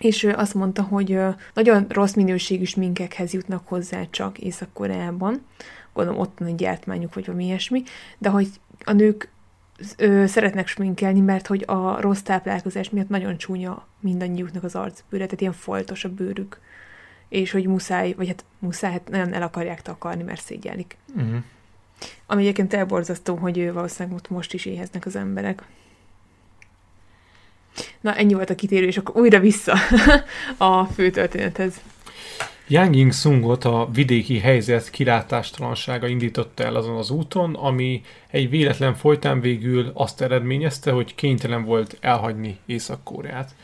és azt mondta, hogy nagyon rossz minőségű sminkekhez jutnak hozzá csak Észak-Koreában, gondolom ott van egy gyártmányuk, vagy valami ilyesmi, de hogy a nők ö, szeretnek sminkelni, mert hogy a rossz táplálkozás miatt nagyon csúnya mindannyiuknak az arcbőre, tehát ilyen foltos a bőrük, és hogy muszáj, vagy hát muszáj, hát nagyon el akarják takarni, mert szégyelik. Uh-huh. Ami egyébként elborzasztó, hogy valószínűleg most is éheznek az emberek. Na, ennyi volt a kitérő, és akkor újra vissza a fő történethez. Yang Ying Sungot a vidéki helyzet kilátástalansága indította el azon az úton, ami egy véletlen folytán végül azt eredményezte, hogy kénytelen volt elhagyni Észak-Koreát.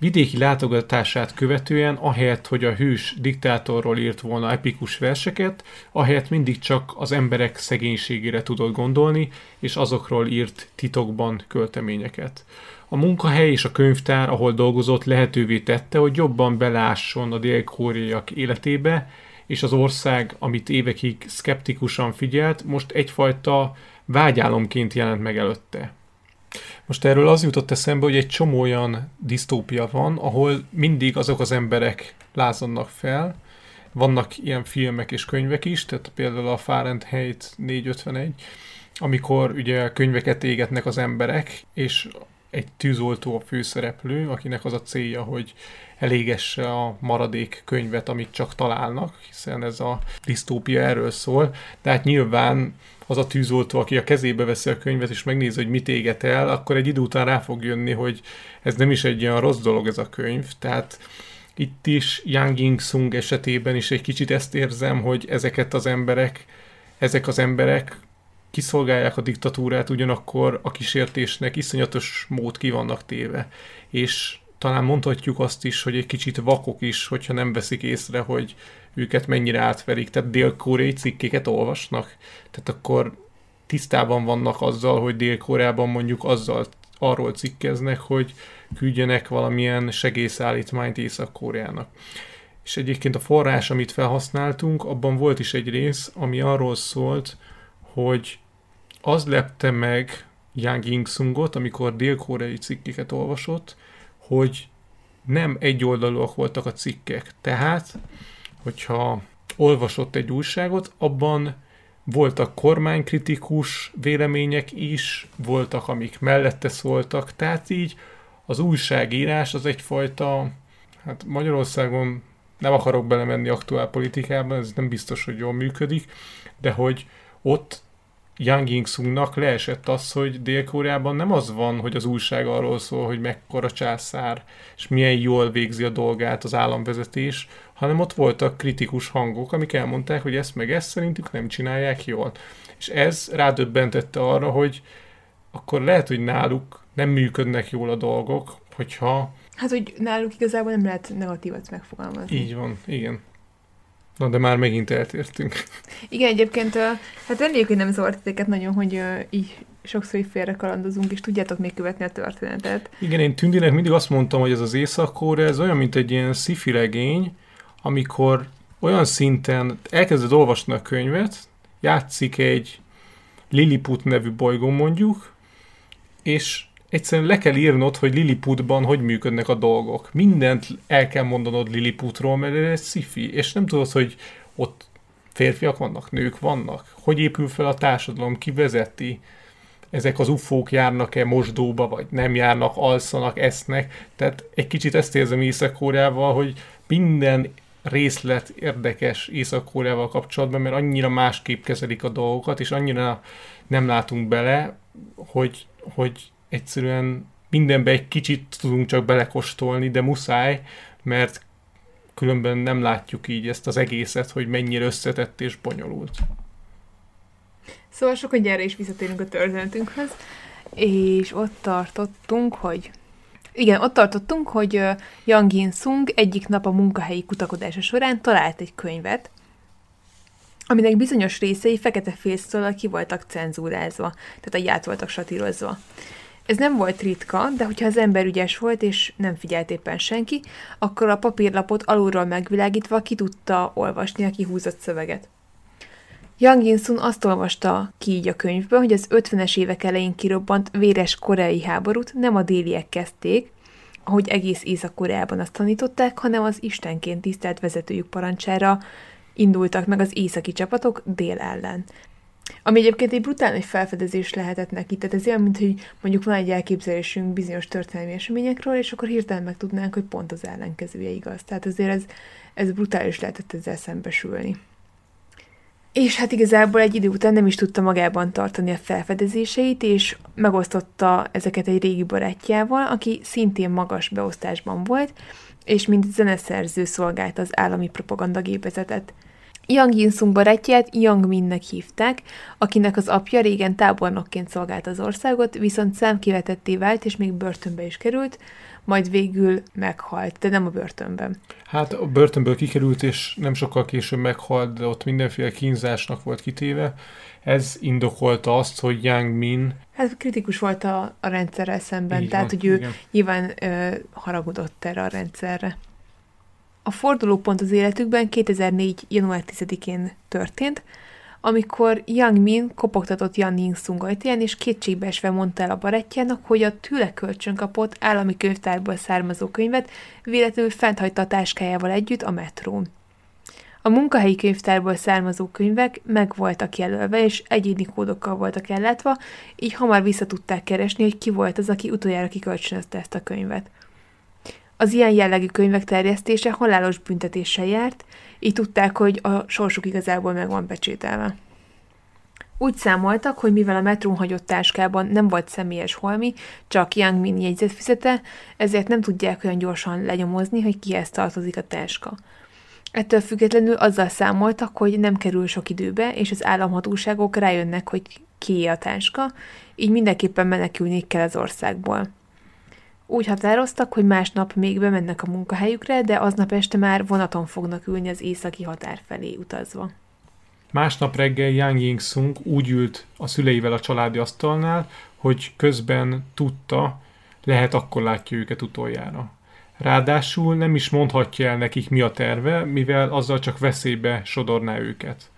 Vidéki látogatását követően, ahelyett, hogy a hős diktátorról írt volna epikus verseket, ahelyett mindig csak az emberek szegénységére tudott gondolni, és azokról írt titokban költeményeket. A munkahely és a könyvtár, ahol dolgozott, lehetővé tette, hogy jobban belásson a dél-koreaiak életébe, és az ország, amit évekig szkeptikusan figyelt, most egyfajta vágyálomként jelent meg előtte. Most erről az jutott eszembe, hogy egy csomó olyan disztópia van, ahol mindig azok az emberek lázadnak fel, vannak ilyen filmek és könyvek is, tehát például a Fahrenheit 451, amikor ugye könyveket égetnek az emberek, és egy tűzoltó a főszereplő, akinek az a célja, hogy elégesse a maradék könyvet, amit csak találnak, hiszen ez a disztópia erről szól. De hát nyilván az a tűzoltó, aki a kezébe veszi a könyvet, és megnézi, hogy mit éget el, akkor egy idő után rá fog jönni, hogy ez nem is egy olyan rossz dolog ez a könyv. Tehát itt is Yang Ying Sung esetében is egy kicsit ezt érzem, hogy ezeket az emberek, ezek az emberek kiszolgálják a diktatúrát, ugyanakkor a kísértésnek iszonyatos mód ki vannak téve. És talán mondhatjuk azt is, hogy egy kicsit vakok is, hogyha nem veszik észre, hogy őket mennyire átverik. Tehát dél-koreai cikkéket olvasnak. Tehát akkor tisztában vannak azzal, hogy Dél-Koreában mondjuk azzal arról cikkeznek, hogy küldjenek valamilyen segélyszállítmányt Észak-Koreának. És egyébként a forrás, amit felhasználtunk, abban volt is egy rész, ami arról szólt, hogy az lepte meg Yang Ying-sungot, amikor dél-koreai cikkeket olvasott, hogy nem egyoldalúak voltak a cikkek. Tehát, hogyha olvasott egy újságot, abban voltak kormánykritikus vélemények is, voltak, amik mellette szóltak, tehát így az újságírás az egyfajta, hát Magyarországon nem akarok belemenni aktuál politikába, ez nem biztos, hogy jól működik, de hogy ott Yang Ying-sungnak leesett az, hogy Dél-Koreában nem az van, hogy az újság arról szól, hogy mekkora császár, és milyen jól végzi a dolgát az államvezetés, hanem ott voltak kritikus hangok, amik elmondták, hogy ezt meg ezt szerintük nem csinálják jól. És ez rádöbbentette arra, hogy akkor lehet, hogy náluk nem működnek jól a dolgok, hogyha... Hát, hogy náluk igazából nem lehet negatívat megfogalmazni. Így van, igen. Na, de már megint eltértünk. Igen, egyébként, hát reméljük, hogy nem zavart nagyon, hogy így sokszor így félre kalandozunk, és tudjátok még követni a történetet. Igen, én Tündinek mindig azt mondtam, hogy ez az észak ez olyan, mint egy ilyen sci regény, amikor olyan szinten elkezded olvasni a könyvet, játszik egy Lilliput nevű bolygó mondjuk, és egyszerűen le kell írnod, hogy Lilliputban hogy működnek a dolgok. Mindent el kell mondanod Lilliputról, mert ez sci és nem tudod, hogy ott férfiak vannak, nők vannak, hogy épül fel a társadalom, ki vezeti, ezek az ufók járnak-e mosdóba, vagy nem járnak, alszanak, esznek. Tehát egy kicsit ezt érzem észak hogy minden részlet érdekes észak kapcsolatban, mert annyira másképp kezelik a dolgokat, és annyira nem látunk bele, hogy, hogy egyszerűen mindenbe egy kicsit tudunk csak belekostolni, de muszáj, mert különben nem látjuk így ezt az egészet, hogy mennyire összetett és bonyolult. Szóval sok, hogy erre is visszatérünk a történetünkhöz, és ott tartottunk, hogy igen, ott tartottunk, hogy Yang In-sung egyik nap a munkahelyi kutakodása során talált egy könyvet, aminek bizonyos részei fekete félszóllal ki voltak cenzúrázva, tehát a át voltak satírozva. Ez nem volt ritka, de hogyha az ember ügyes volt, és nem figyelt éppen senki, akkor a papírlapot alulról megvilágítva ki tudta olvasni a kihúzott szöveget. Yang In-sun azt olvasta ki így a könyvből, hogy az 50-es évek elején kirobbant véres koreai háborút nem a déliek kezdték, ahogy egész Észak-Koreában azt tanították, hanem az istenként tisztelt vezetőjük parancsára indultak meg az északi csapatok dél ellen. Ami egyébként egy brutális felfedezés lehetett neki, tehát ez olyan, mint hogy mondjuk van egy elképzelésünk bizonyos történelmi eseményekről, és akkor hirtelen megtudnánk, hogy pont az ellenkezője igaz. Tehát azért ez, ez brutális lehetett ezzel szembesülni. És hát igazából egy idő után nem is tudta magában tartani a felfedezéseit, és megosztotta ezeket egy régi barátjával, aki szintén magas beosztásban volt, és mint zeneszerző szolgált az állami propagandagépezetet. Yang Yinsung barátját Yang Minnek hívták, akinek az apja régen tábornokként szolgált az országot, viszont számkivetetté vált, és még börtönbe is került, majd végül meghalt, de nem a börtönben. Hát a börtönből kikerült, és nem sokkal később meghalt, de ott mindenféle kínzásnak volt kitéve. Ez indokolta azt, hogy Yang Min... Hát kritikus volt a, a rendszerrel szemben, Így tehát van, hogy ő igen. nyilván ö, haragudott erre a rendszerre. A fordulópont az életükben 2004. január 10-én történt, amikor Yang Min kopogtatott Yan Ying-sung ajtaján, és kétségbeesve mondta el a barátjának, hogy a tőle kölcsön kapott állami könyvtárból származó könyvet véletlenül fenthagyta a táskájával együtt a metrón. A munkahelyi könyvtárból származó könyvek meg voltak jelölve, és egyéni kódokkal voltak ellátva, így hamar vissza tudták keresni, hogy ki volt az, aki utoljára kikölcsönözte ezt a könyvet. Az ilyen jellegű könyvek terjesztése halálos büntetéssel járt, így tudták, hogy a sorsuk igazából meg van pecsételve. Úgy számoltak, hogy mivel a metrón hagyott táskában nem volt személyes holmi, csak Yang Min jegyzetfüzete, ezért nem tudják olyan gyorsan lenyomozni, hogy kihez tartozik a táska. Ettől függetlenül azzal számoltak, hogy nem kerül sok időbe, és az államhatóságok rájönnek, hogy kié a táska, így mindenképpen menekülni kell az országból. Úgy határoztak, hogy másnap még bemennek a munkahelyükre, de aznap este már vonaton fognak ülni az északi határ felé utazva. Másnap reggel Yang Ying-sung úgy ült a szüleivel a családi asztalnál, hogy közben tudta, lehet akkor látja őket utoljára. Ráadásul nem is mondhatja el nekik mi a terve, mivel azzal csak veszélybe sodorná őket.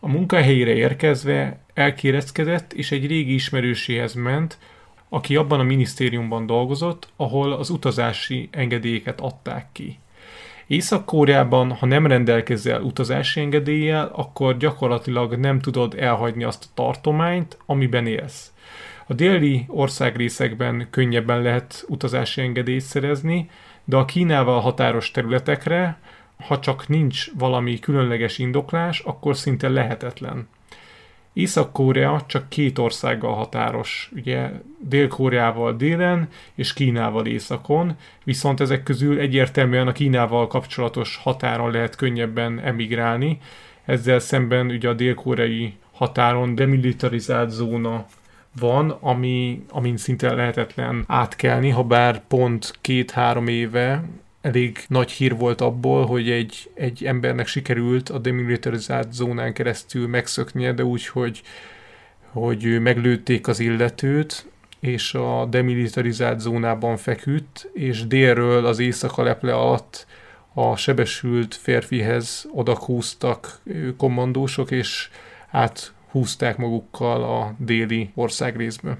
A munkahelyére érkezve elkérezkedett, és egy régi ismerőséhez ment, aki abban a minisztériumban dolgozott, ahol az utazási engedélyeket adták ki. Észak-Koreában, ha nem rendelkezel utazási engedéllyel, akkor gyakorlatilag nem tudod elhagyni azt a tartományt, amiben élsz. A déli országrészekben könnyebben lehet utazási engedélyt szerezni, de a Kínával határos területekre, ha csak nincs valami különleges indoklás, akkor szinte lehetetlen. Észak-Korea csak két országgal határos, ugye Dél-Koreával délen és Kínával északon, viszont ezek közül egyértelműen a Kínával kapcsolatos határon lehet könnyebben emigrálni, ezzel szemben ugye a dél-koreai határon demilitarizált zóna van, ami, amin szinte lehetetlen átkelni, ha bár pont két-három éve elég nagy hír volt abból, hogy egy, egy embernek sikerült a demilitarizált zónán keresztül megszöknie, de úgy, hogy, hogy meglőtték az illetőt, és a demilitarizált zónában feküdt, és délről az éjszaka leple alatt a sebesült férfihez odakúztak kommandósok, és áthúzták magukkal a déli országrészbe.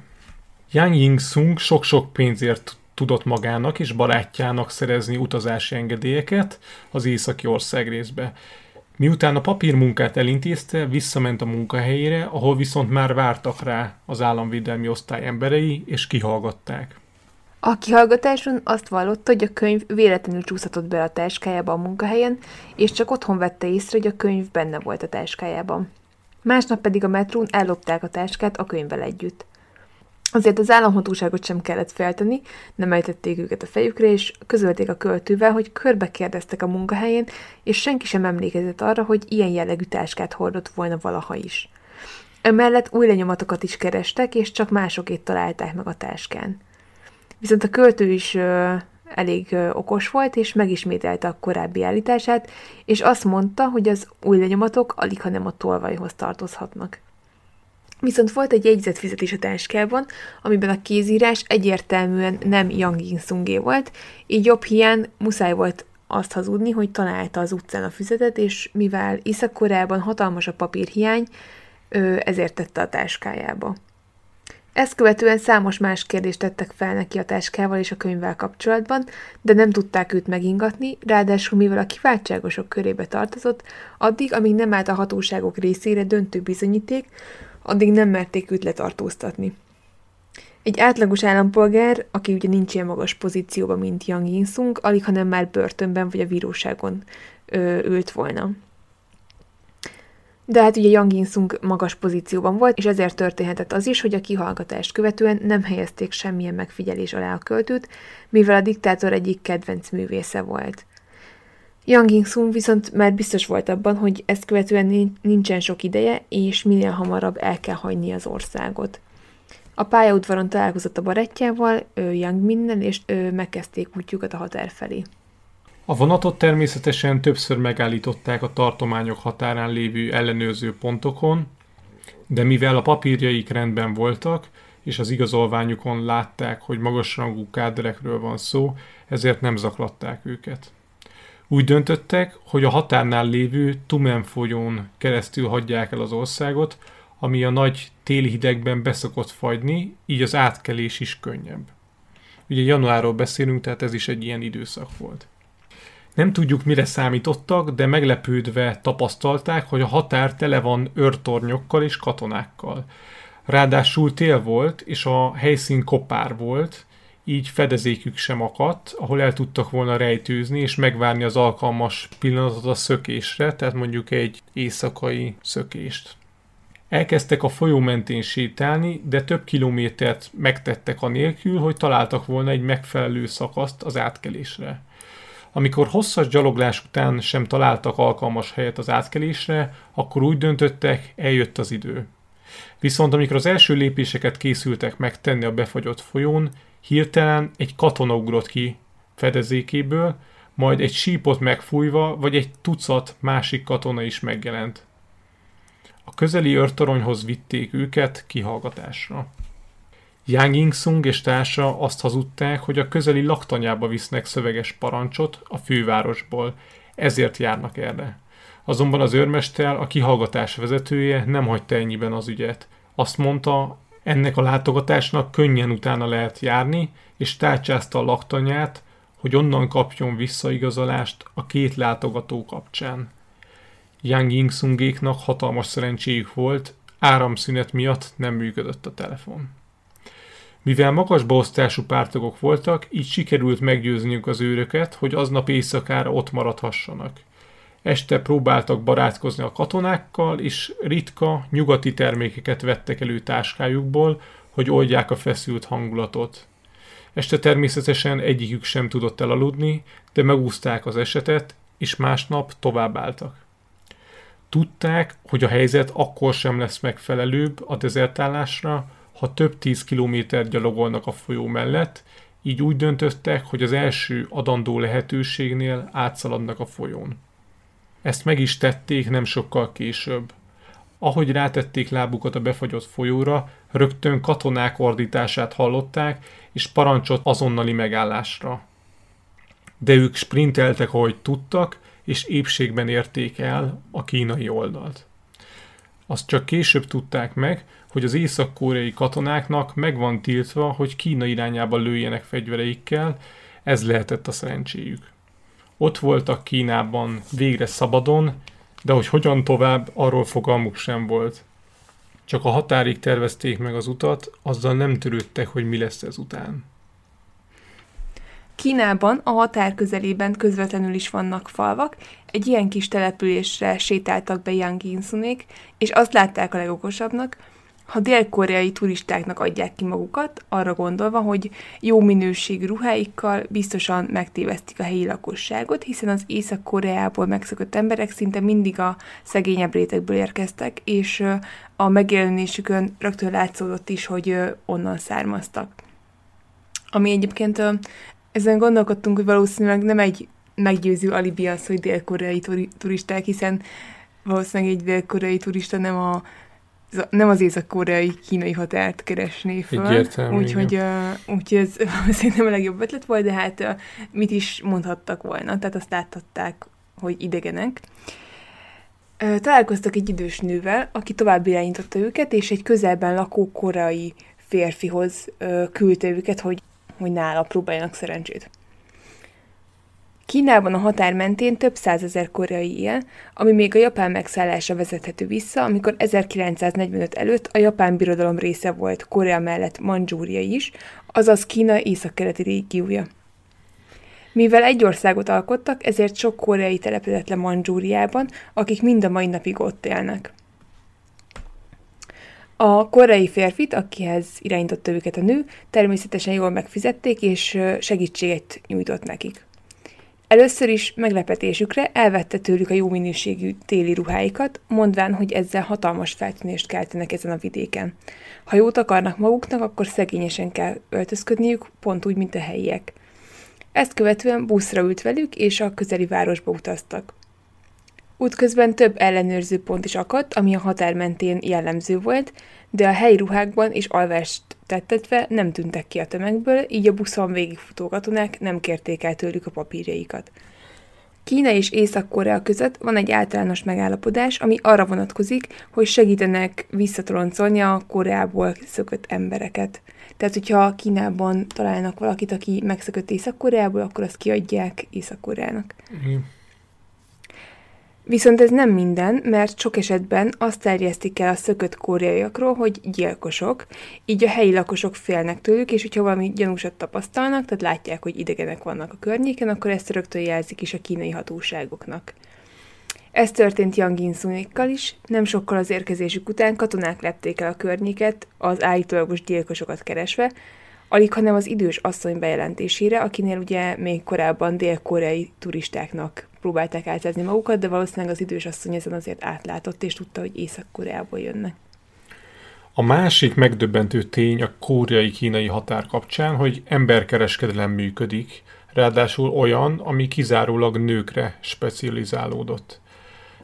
Yang Ying-sung sok-sok pénzért tudott magának és barátjának szerezni utazási engedélyeket az északi ország részbe. Miután a papírmunkát elintézte, visszament a munkahelyére, ahol viszont már vártak rá az államvédelmi osztály emberei, és kihallgatták. A kihallgatáson azt vallotta, hogy a könyv véletlenül csúszatott be a táskájába a munkahelyen, és csak otthon vette észre, hogy a könyv benne volt a táskájában. Másnap pedig a metrón ellopták a táskát a könyvvel együtt. Azért az államhatóságot sem kellett feltenni, nem ejtették őket a fejükre, és közölték a költővel, hogy körbe kérdeztek a munkahelyén, és senki sem emlékezett arra, hogy ilyen jellegű táskát hordott volna valaha is. Emellett új lenyomatokat is kerestek, és csak másokét találták meg a táskán. Viszont a költő is ö, elég ö, okos volt, és megismételte a korábbi állítását, és azt mondta, hogy az új lenyomatok alig, ha nem a tolvajhoz tartozhatnak. Viszont volt egy jegyzetfizetés a táskában, amiben a kézírás egyértelműen nem Yang Yinsungé volt, így jobb hiány muszáj volt azt hazudni, hogy találta az utcán a füzetet, és mivel Észak-Koreában hatalmas a papírhiány, ezért tette a táskájába. Ezt követően számos más kérdést tettek fel neki a táskával és a könyvvel kapcsolatban, de nem tudták őt megingatni, ráadásul mivel a kiváltságosok körébe tartozott, addig, amíg nem állt a hatóságok részére döntő bizonyíték, addig nem merték őt letartóztatni. Egy átlagos állampolgár, aki ugye nincs ilyen magas pozícióban, mint Yang Yinsung, alig hanem már börtönben vagy a bíróságon ö, ült volna. De hát ugye Yang Yinsung magas pozícióban volt, és ezért történhetett az is, hogy a kihallgatást követően nem helyezték semmilyen megfigyelés alá a költőt, mivel a diktátor egyik kedvenc művésze volt. Yang Yinsung viszont már biztos volt abban, hogy ezt követően nincsen sok ideje, és minél hamarabb el kell hagyni az országot. A pályaudvaron találkozott a barátjával, Yang Minnen, és megkezdték útjukat a határ felé. A vonatot természetesen többször megállították a tartományok határán lévő ellenőrző pontokon, de mivel a papírjaik rendben voltak, és az igazolványukon látták, hogy magasrangú káderekről van szó, ezért nem zaklatták őket. Úgy döntöttek, hogy a határnál lévő Tumen folyón keresztül hagyják el az országot, ami a nagy téli hidegben beszokott fagyni, így az átkelés is könnyebb. Ugye januárról beszélünk, tehát ez is egy ilyen időszak volt. Nem tudjuk, mire számítottak, de meglepődve tapasztalták, hogy a határ tele van őrtornyokkal és katonákkal. Ráadásul tél volt, és a helyszín kopár volt, így fedezékük sem akadt, ahol el tudtak volna rejtőzni és megvárni az alkalmas pillanatot a szökésre, tehát mondjuk egy éjszakai szökést. Elkezdtek a folyó mentén sétálni, de több kilométert megtettek a nélkül, hogy találtak volna egy megfelelő szakaszt az átkelésre. Amikor hosszas gyaloglás után sem találtak alkalmas helyet az átkelésre, akkor úgy döntöttek, eljött az idő. Viszont amikor az első lépéseket készültek megtenni a befagyott folyón, hirtelen egy katona ugrott ki fedezékéből, majd egy sípot megfújva, vagy egy tucat másik katona is megjelent. A közeli őrtoronyhoz vitték őket kihallgatásra. Yang Yingsung és társa azt hazudták, hogy a közeli laktanyába visznek szöveges parancsot a fővárosból, ezért járnak erre. Azonban az őrmester, a kihallgatás vezetője nem hagyta ennyiben az ügyet. Azt mondta, ennek a látogatásnak könnyen utána lehet járni, és tárcsázta a laktanyát, hogy onnan kapjon visszaigazolást a két látogató kapcsán. Yang Yingsungéknak hatalmas szerencséjük volt, áramszünet miatt nem működött a telefon. Mivel magas beosztású pártagok voltak, így sikerült meggyőzniük az őröket, hogy aznap éjszakára ott maradhassanak. Este próbáltak barátkozni a katonákkal, és ritka, nyugati termékeket vettek elő táskájukból, hogy oldják a feszült hangulatot. Este természetesen egyikük sem tudott elaludni, de megúzták az esetet, és másnap továbbálltak. Tudták, hogy a helyzet akkor sem lesz megfelelőbb a dezertálásra, ha több tíz kilométer gyalogolnak a folyó mellett, így úgy döntöttek, hogy az első adandó lehetőségnél átszaladnak a folyón. Ezt meg is tették nem sokkal később. Ahogy rátették lábukat a befagyott folyóra, rögtön katonák ordítását hallották, és parancsot azonnali megállásra. De ők sprinteltek, ahogy tudtak, és épségben érték el a kínai oldalt. Azt csak később tudták meg, hogy az észak-koreai katonáknak meg van tiltva, hogy Kína irányába lőjenek fegyvereikkel, ez lehetett a szerencséjük. Ott voltak Kínában végre szabadon, de hogy hogyan tovább, arról fogalmuk sem volt. Csak a határig tervezték meg az utat, azzal nem törődtek, hogy mi lesz ez után. Kínában a határ közelében közvetlenül is vannak falvak, egy ilyen kis településre sétáltak be Yang Insunék, és azt látták a legokosabbnak, ha dél-koreai turistáknak adják ki magukat, arra gondolva, hogy jó minőségű ruháikkal biztosan megtévesztik a helyi lakosságot, hiszen az Észak-Koreából megszökött emberek szinte mindig a szegényebb rétegből érkeztek, és a megjelenésükön rögtön látszódott is, hogy onnan származtak. Ami egyébként ezen gondolkodtunk, hogy valószínűleg nem egy meggyőző alibi az, hogy dél-koreai turisták, hiszen valószínűleg egy dél-koreai turista nem a nem az észak-koreai kínai határt keresné föl. Úgyhogy, uh, úgyhogy ez szerintem a legjobb ötlet volt, de hát uh, mit is mondhattak volna. Tehát azt láthatták, hogy idegenek. Uh, találkoztak egy idős nővel, aki tovább irányította őket, és egy közelben lakó koreai férfihoz uh, küldte őket, hogy, hogy nála próbáljanak szerencsét. Kínában a határ mentén több százezer koreai él, ami még a japán megszállása vezethető vissza, amikor 1945 előtt a japán birodalom része volt Korea mellett Mandzsúria is, azaz Kína északkeleti régiója. Mivel egy országot alkottak, ezért sok koreai telepedett le Mandzsúriában, akik mind a mai napig ott élnek. A koreai férfit, akihez irányította őket a nő, természetesen jól megfizették, és segítséget nyújtott nekik. Először is meglepetésükre elvette tőlük a jó minőségű téli ruháikat, mondván, hogy ezzel hatalmas feltűnést keltenek ezen a vidéken. Ha jót akarnak maguknak, akkor szegényesen kell öltözködniük, pont úgy, mint a helyiek. Ezt követően buszra ült velük, és a közeli városba utaztak. Útközben több ellenőrző pont is akadt, ami a határ mentén jellemző volt, de a helyi ruhákban és alvást tettetve nem tűntek ki a tömegből, így a buszon végigfutó katonák nem kérték el tőlük a papírjaikat. Kína és Észak-Korea között van egy általános megállapodás, ami arra vonatkozik, hogy segítenek visszatoloncolni a Koreából szökött embereket. Tehát, hogyha Kínában találnak valakit, aki megszökött Észak-Koreából, akkor azt kiadják Észak-Koreának. Mm. Viszont ez nem minden, mert sok esetben azt terjesztik el a szökött koreaiakról, hogy gyilkosok, így a helyi lakosok félnek tőlük, és hogyha valami gyanúsat tapasztalnak, tehát látják, hogy idegenek vannak a környéken, akkor ezt rögtön jelzik is a kínai hatóságoknak. Ez történt Yang Insunékkal is, nem sokkal az érkezésük után katonák lepték el a környéket, az állítólagos gyilkosokat keresve, alig hanem az idős asszony bejelentésére, akinél ugye még korábban dél-koreai turistáknak próbálták álcázni magukat, de valószínűleg az idős asszony ezen azért átlátott, és tudta, hogy Észak-Koreából jönnek. A másik megdöbbentő tény a koreai-kínai határ kapcsán, hogy emberkereskedelem működik, ráadásul olyan, ami kizárólag nőkre specializálódott.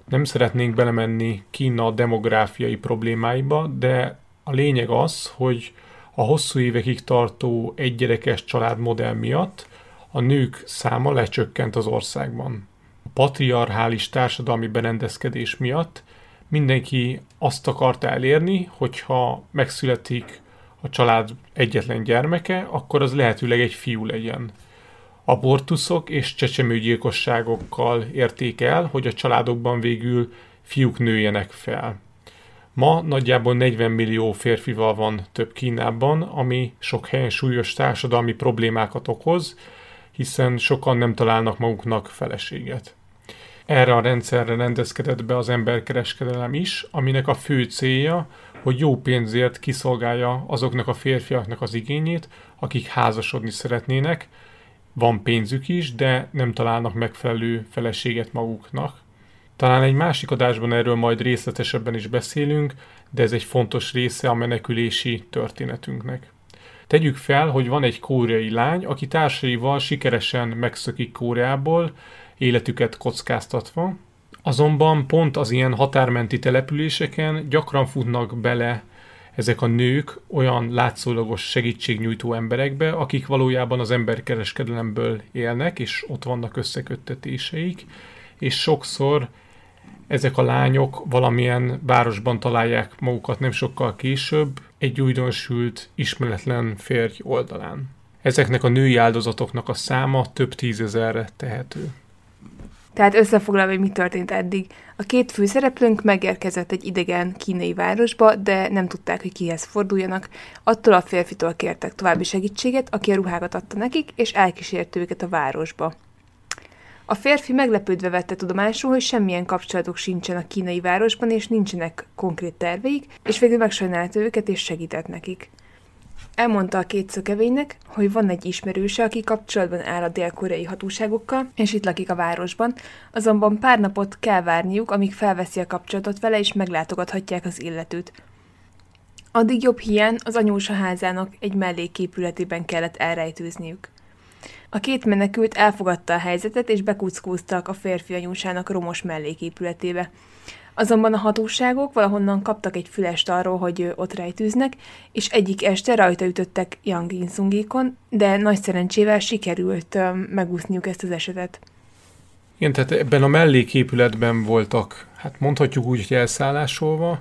Nem szeretnénk belemenni Kína demográfiai problémáiba, de a lényeg az, hogy a hosszú évekig tartó egygyerekes családmodell miatt a nők száma lecsökkent az országban patriarchális társadalmi berendezkedés miatt mindenki azt akarta elérni, hogyha megszületik a család egyetlen gyermeke, akkor az lehetőleg egy fiú legyen. Abortuszok és csecsemőgyilkosságokkal érték el, hogy a családokban végül fiúk nőjenek fel. Ma nagyjából 40 millió férfival van több Kínában, ami sok helyen súlyos társadalmi problémákat okoz, hiszen sokan nem találnak maguknak feleséget. Erre a rendszerre rendezkedett be az emberkereskedelem is, aminek a fő célja, hogy jó pénzért kiszolgálja azoknak a férfiaknak az igényét, akik házasodni szeretnének, van pénzük is, de nem találnak megfelelő feleséget maguknak. Talán egy másik adásban erről majd részletesebben is beszélünk, de ez egy fontos része a menekülési történetünknek. Tegyük fel, hogy van egy kóreai lány, aki társaival sikeresen megszökik Kóreából, életüket kockáztatva. Azonban pont az ilyen határmenti településeken gyakran futnak bele ezek a nők olyan látszólagos segítségnyújtó emberekbe, akik valójában az emberkereskedelemből élnek, és ott vannak összeköttetéseik, és sokszor ezek a lányok valamilyen városban találják magukat nem sokkal később, egy újdonsült, ismeretlen férj oldalán. Ezeknek a női áldozatoknak a száma több tízezerre tehető. Tehát összefoglalva, hogy mi történt eddig. A két főszereplőnk megérkezett egy idegen kínai városba, de nem tudták, hogy kihez forduljanak. Attól a férfitől kértek további segítséget, aki a ruhákat adta nekik, és elkísérte őket a városba. A férfi meglepődve vette tudomásul, hogy semmilyen kapcsolatok sincsen a kínai városban, és nincsenek konkrét terveik, és végül megsajnálta őket, és segített nekik. Elmondta a két szökevénynek, hogy van egy ismerőse, aki kapcsolatban áll a dél-koreai hatóságokkal, és itt lakik a városban, azonban pár napot kell várniuk, amíg felveszi a kapcsolatot vele, és meglátogathatják az illetőt. Addig jobb hiány az anyósa házának egy melléképületében kellett elrejtőzniük. A két menekült elfogadta a helyzetet, és bekuckóztak a férfi anyósának romos melléképületébe. Azonban a hatóságok valahonnan kaptak egy fülest arról, hogy ott rejtőznek, és egyik este rajta ütöttek Yang Insungékon, de nagy szerencsével sikerült megúszniuk ezt az esetet. Igen, tehát ebben a melléképületben voltak, hát mondhatjuk úgy, hogy elszállásolva,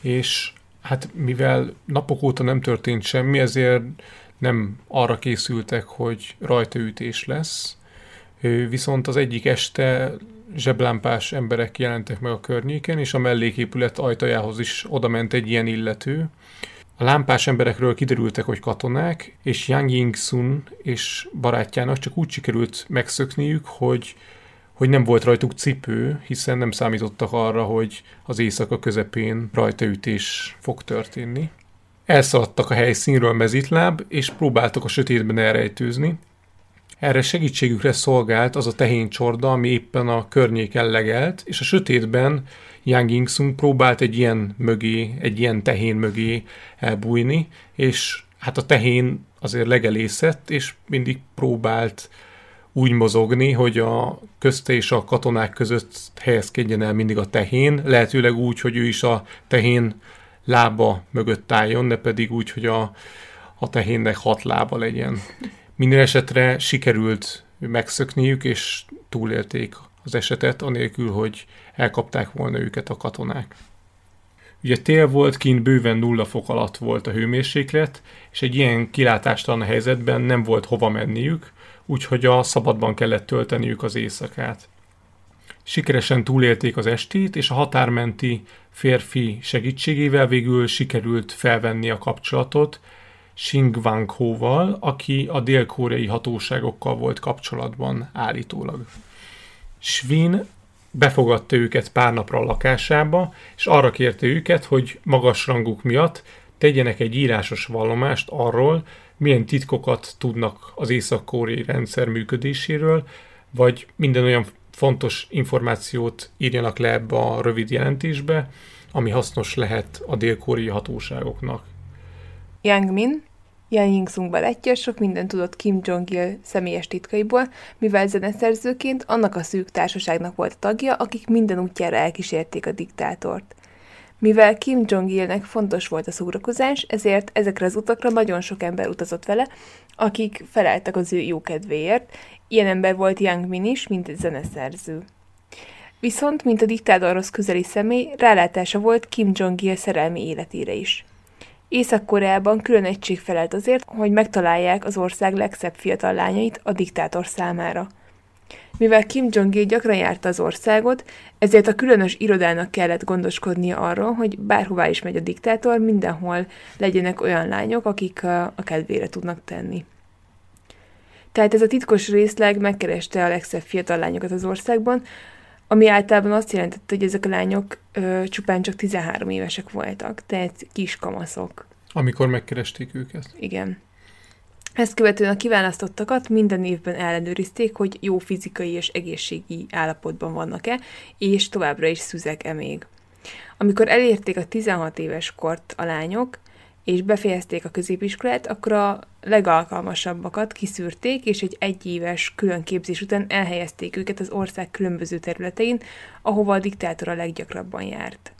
és hát mivel napok óta nem történt semmi, ezért nem arra készültek, hogy rajtaütés lesz, viszont az egyik este zseblámpás emberek jelentek meg a környéken, és a melléképület ajtajához is oda ment egy ilyen illető. A lámpás emberekről kiderültek, hogy katonák, és Yang Ying-sun és barátjának csak úgy sikerült megszökniük, hogy, hogy nem volt rajtuk cipő, hiszen nem számítottak arra, hogy az éjszaka közepén rajtaütés fog történni. Elszaladtak a helyszínről mezitláb, és próbáltak a sötétben elrejtőzni. Erre segítségükre szolgált az a tehéncsorda, ami éppen a környéken legelt, és a sötétben Yang Yingsung próbált egy ilyen mögé, egy ilyen tehén mögé elbújni, és hát a tehén azért legelészett, és mindig próbált úgy mozogni, hogy a közte és a katonák között helyezkedjen el mindig a tehén, lehetőleg úgy, hogy ő is a tehén lába mögött álljon, ne pedig úgy, hogy a, a tehénnek hat lába legyen. Minden esetre sikerült megszökniük, és túlélték az esetet, anélkül, hogy elkapták volna őket a katonák. Ugye tél volt, kint bőven nulla fok alatt volt a hőmérséklet, és egy ilyen kilátástalan helyzetben nem volt hova menniük, úgyhogy a szabadban kellett tölteniük az éjszakát. Sikeresen túlélték az estét, és a határmenti férfi segítségével végül sikerült felvenni a kapcsolatot Xing Wang Ho-val, aki a dél-koreai hatóságokkal volt kapcsolatban állítólag. Svin befogadta őket pár napra a lakásába, és arra kérte őket, hogy magas ranguk miatt tegyenek egy írásos vallomást arról, milyen titkokat tudnak az észak-koreai rendszer működéséről, vagy minden olyan fontos információt írjanak le ebbe a rövid jelentésbe, ami hasznos lehet a dél-koreai hatóságoknak. Yang Min, Yang Ying-sung barátja sok mindent tudott Kim Jong-il személyes titkaiból, mivel zeneszerzőként annak a szűk társaságnak volt tagja, akik minden útjára elkísérték a diktátort. Mivel Kim Jong-ilnek fontos volt a szórakozás, ezért ezekre az utakra nagyon sok ember utazott vele, akik feleltek az ő jókedvéért. Ilyen ember volt Yang Min is, mint zeneszerző. Viszont, mint a diktátorhoz közeli személy, rálátása volt Kim Jong-il szerelmi életére is. Észak-Koreában külön egység felelt azért, hogy megtalálják az ország legszebb fiatal lányait a diktátor számára. Mivel Kim Jong-il gyakran járta az országot, ezért a különös irodának kellett gondoskodnia arról, hogy bárhová is megy a diktátor, mindenhol legyenek olyan lányok, akik a, kedvére tudnak tenni. Tehát ez a titkos részleg megkereste a legszebb fiatal lányokat az országban, ami általában azt jelentette, hogy ezek a lányok ö, csupán csak 13 évesek voltak, tehát kis kamaszok. Amikor megkeresték őket. Igen. Ezt követően a kiválasztottakat minden évben ellenőrizték, hogy jó fizikai és egészségi állapotban vannak-e, és továbbra is szüzek-e még. Amikor elérték a 16 éves kort a lányok, és befejezték a középiskolát, akkor a legalkalmasabbakat kiszűrték, és egy egyéves különképzés után elhelyezték őket az ország különböző területein, ahova a diktátor a leggyakrabban járt.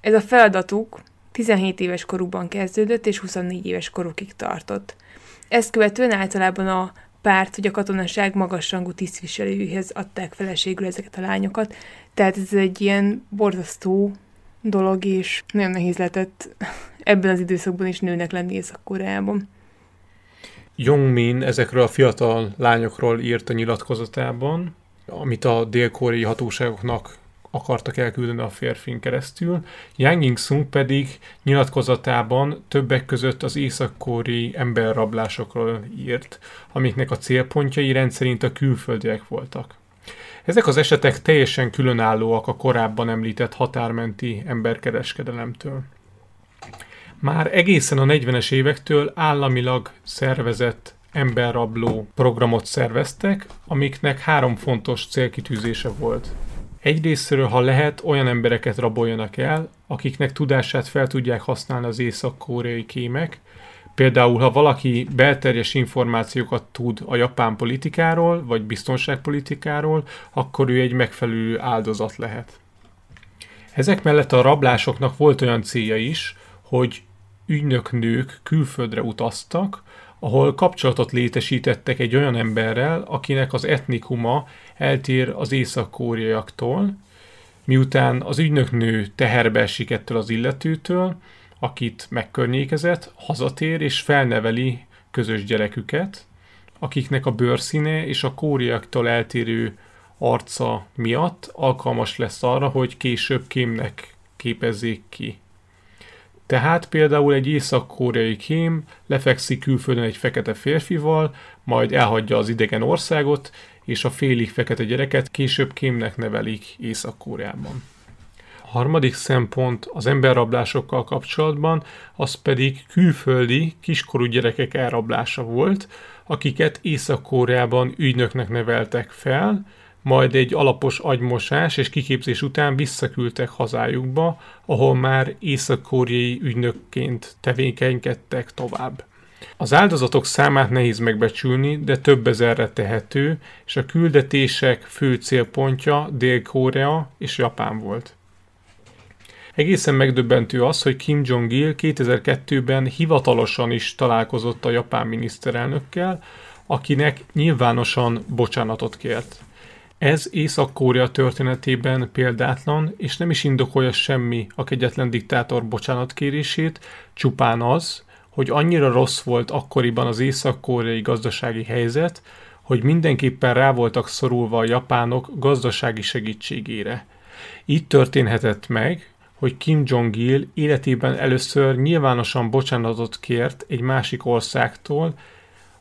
Ez a feladatuk 17 éves korukban kezdődött, és 24 éves korukig tartott. Ezt követően általában a párt, hogy a katonaság magasrangú tisztviselőjéhez adták feleségül ezeket a lányokat, tehát ez egy ilyen borzasztó dolog, és nagyon nehéz lehetett ebben az időszakban is nőnek lenni Észak-Koreában. Jongmin ezekről a fiatal lányokról írt a nyilatkozatában, amit a dél-koreai hatóságoknak akartak elküldeni a férfin keresztül. Yang Ying-sung pedig nyilatkozatában többek között az észak-kóri emberrablásokról írt, amiknek a célpontjai rendszerint a külföldiek voltak. Ezek az esetek teljesen különállóak a korábban említett határmenti emberkereskedelemtől. Már egészen a 40-es évektől államilag szervezett emberrabló programot szerveztek, amiknek három fontos célkitűzése volt. Egyrésztről, ha lehet, olyan embereket raboljanak el, akiknek tudását fel tudják használni az észak-koreai kémek, Például, ha valaki belterjes információkat tud a japán politikáról, vagy biztonságpolitikáról, akkor ő egy megfelelő áldozat lehet. Ezek mellett a rablásoknak volt olyan célja is, hogy ügynöknők külföldre utaztak, ahol kapcsolatot létesítettek egy olyan emberrel, akinek az etnikuma eltér az észak-kóriaiaktól, miután az ügynöknő teherbe esik ettől az illetőtől, akit megkörnyékezett, hazatér és felneveli közös gyereküket, akiknek a bőrszíne és a kóriaktól eltérő arca miatt alkalmas lesz arra, hogy később kémnek képezzék ki. Tehát például egy észak-koreai kém lefekszik külföldön egy fekete férfival, majd elhagyja az idegen országot, és a félig fekete gyereket később kémnek nevelik Észak-Koreában. Harmadik szempont az emberrablásokkal kapcsolatban, az pedig külföldi kiskorú gyerekek elrablása volt, akiket Észak-Koreában ügynöknek neveltek fel, majd egy alapos agymosás és kiképzés után visszaküldtek hazájukba, ahol már észak-koreai ügynökként tevékenykedtek tovább. Az áldozatok számát nehéz megbecsülni, de több ezerre tehető, és a küldetések fő célpontja Dél-Korea és Japán volt. Egészen megdöbbentő az, hogy Kim Jong-il 2002-ben hivatalosan is találkozott a japán miniszterelnökkel, akinek nyilvánosan bocsánatot kért. Ez Észak-Korea történetében példátlan, és nem is indokolja semmi a kegyetlen diktátor bocsánatkérését, csupán az, hogy annyira rossz volt akkoriban az észak-koreai gazdasági helyzet, hogy mindenképpen rá voltak szorulva a japánok gazdasági segítségére. Így történhetett meg, hogy Kim Jong-il életében először nyilvánosan bocsánatot kért egy másik országtól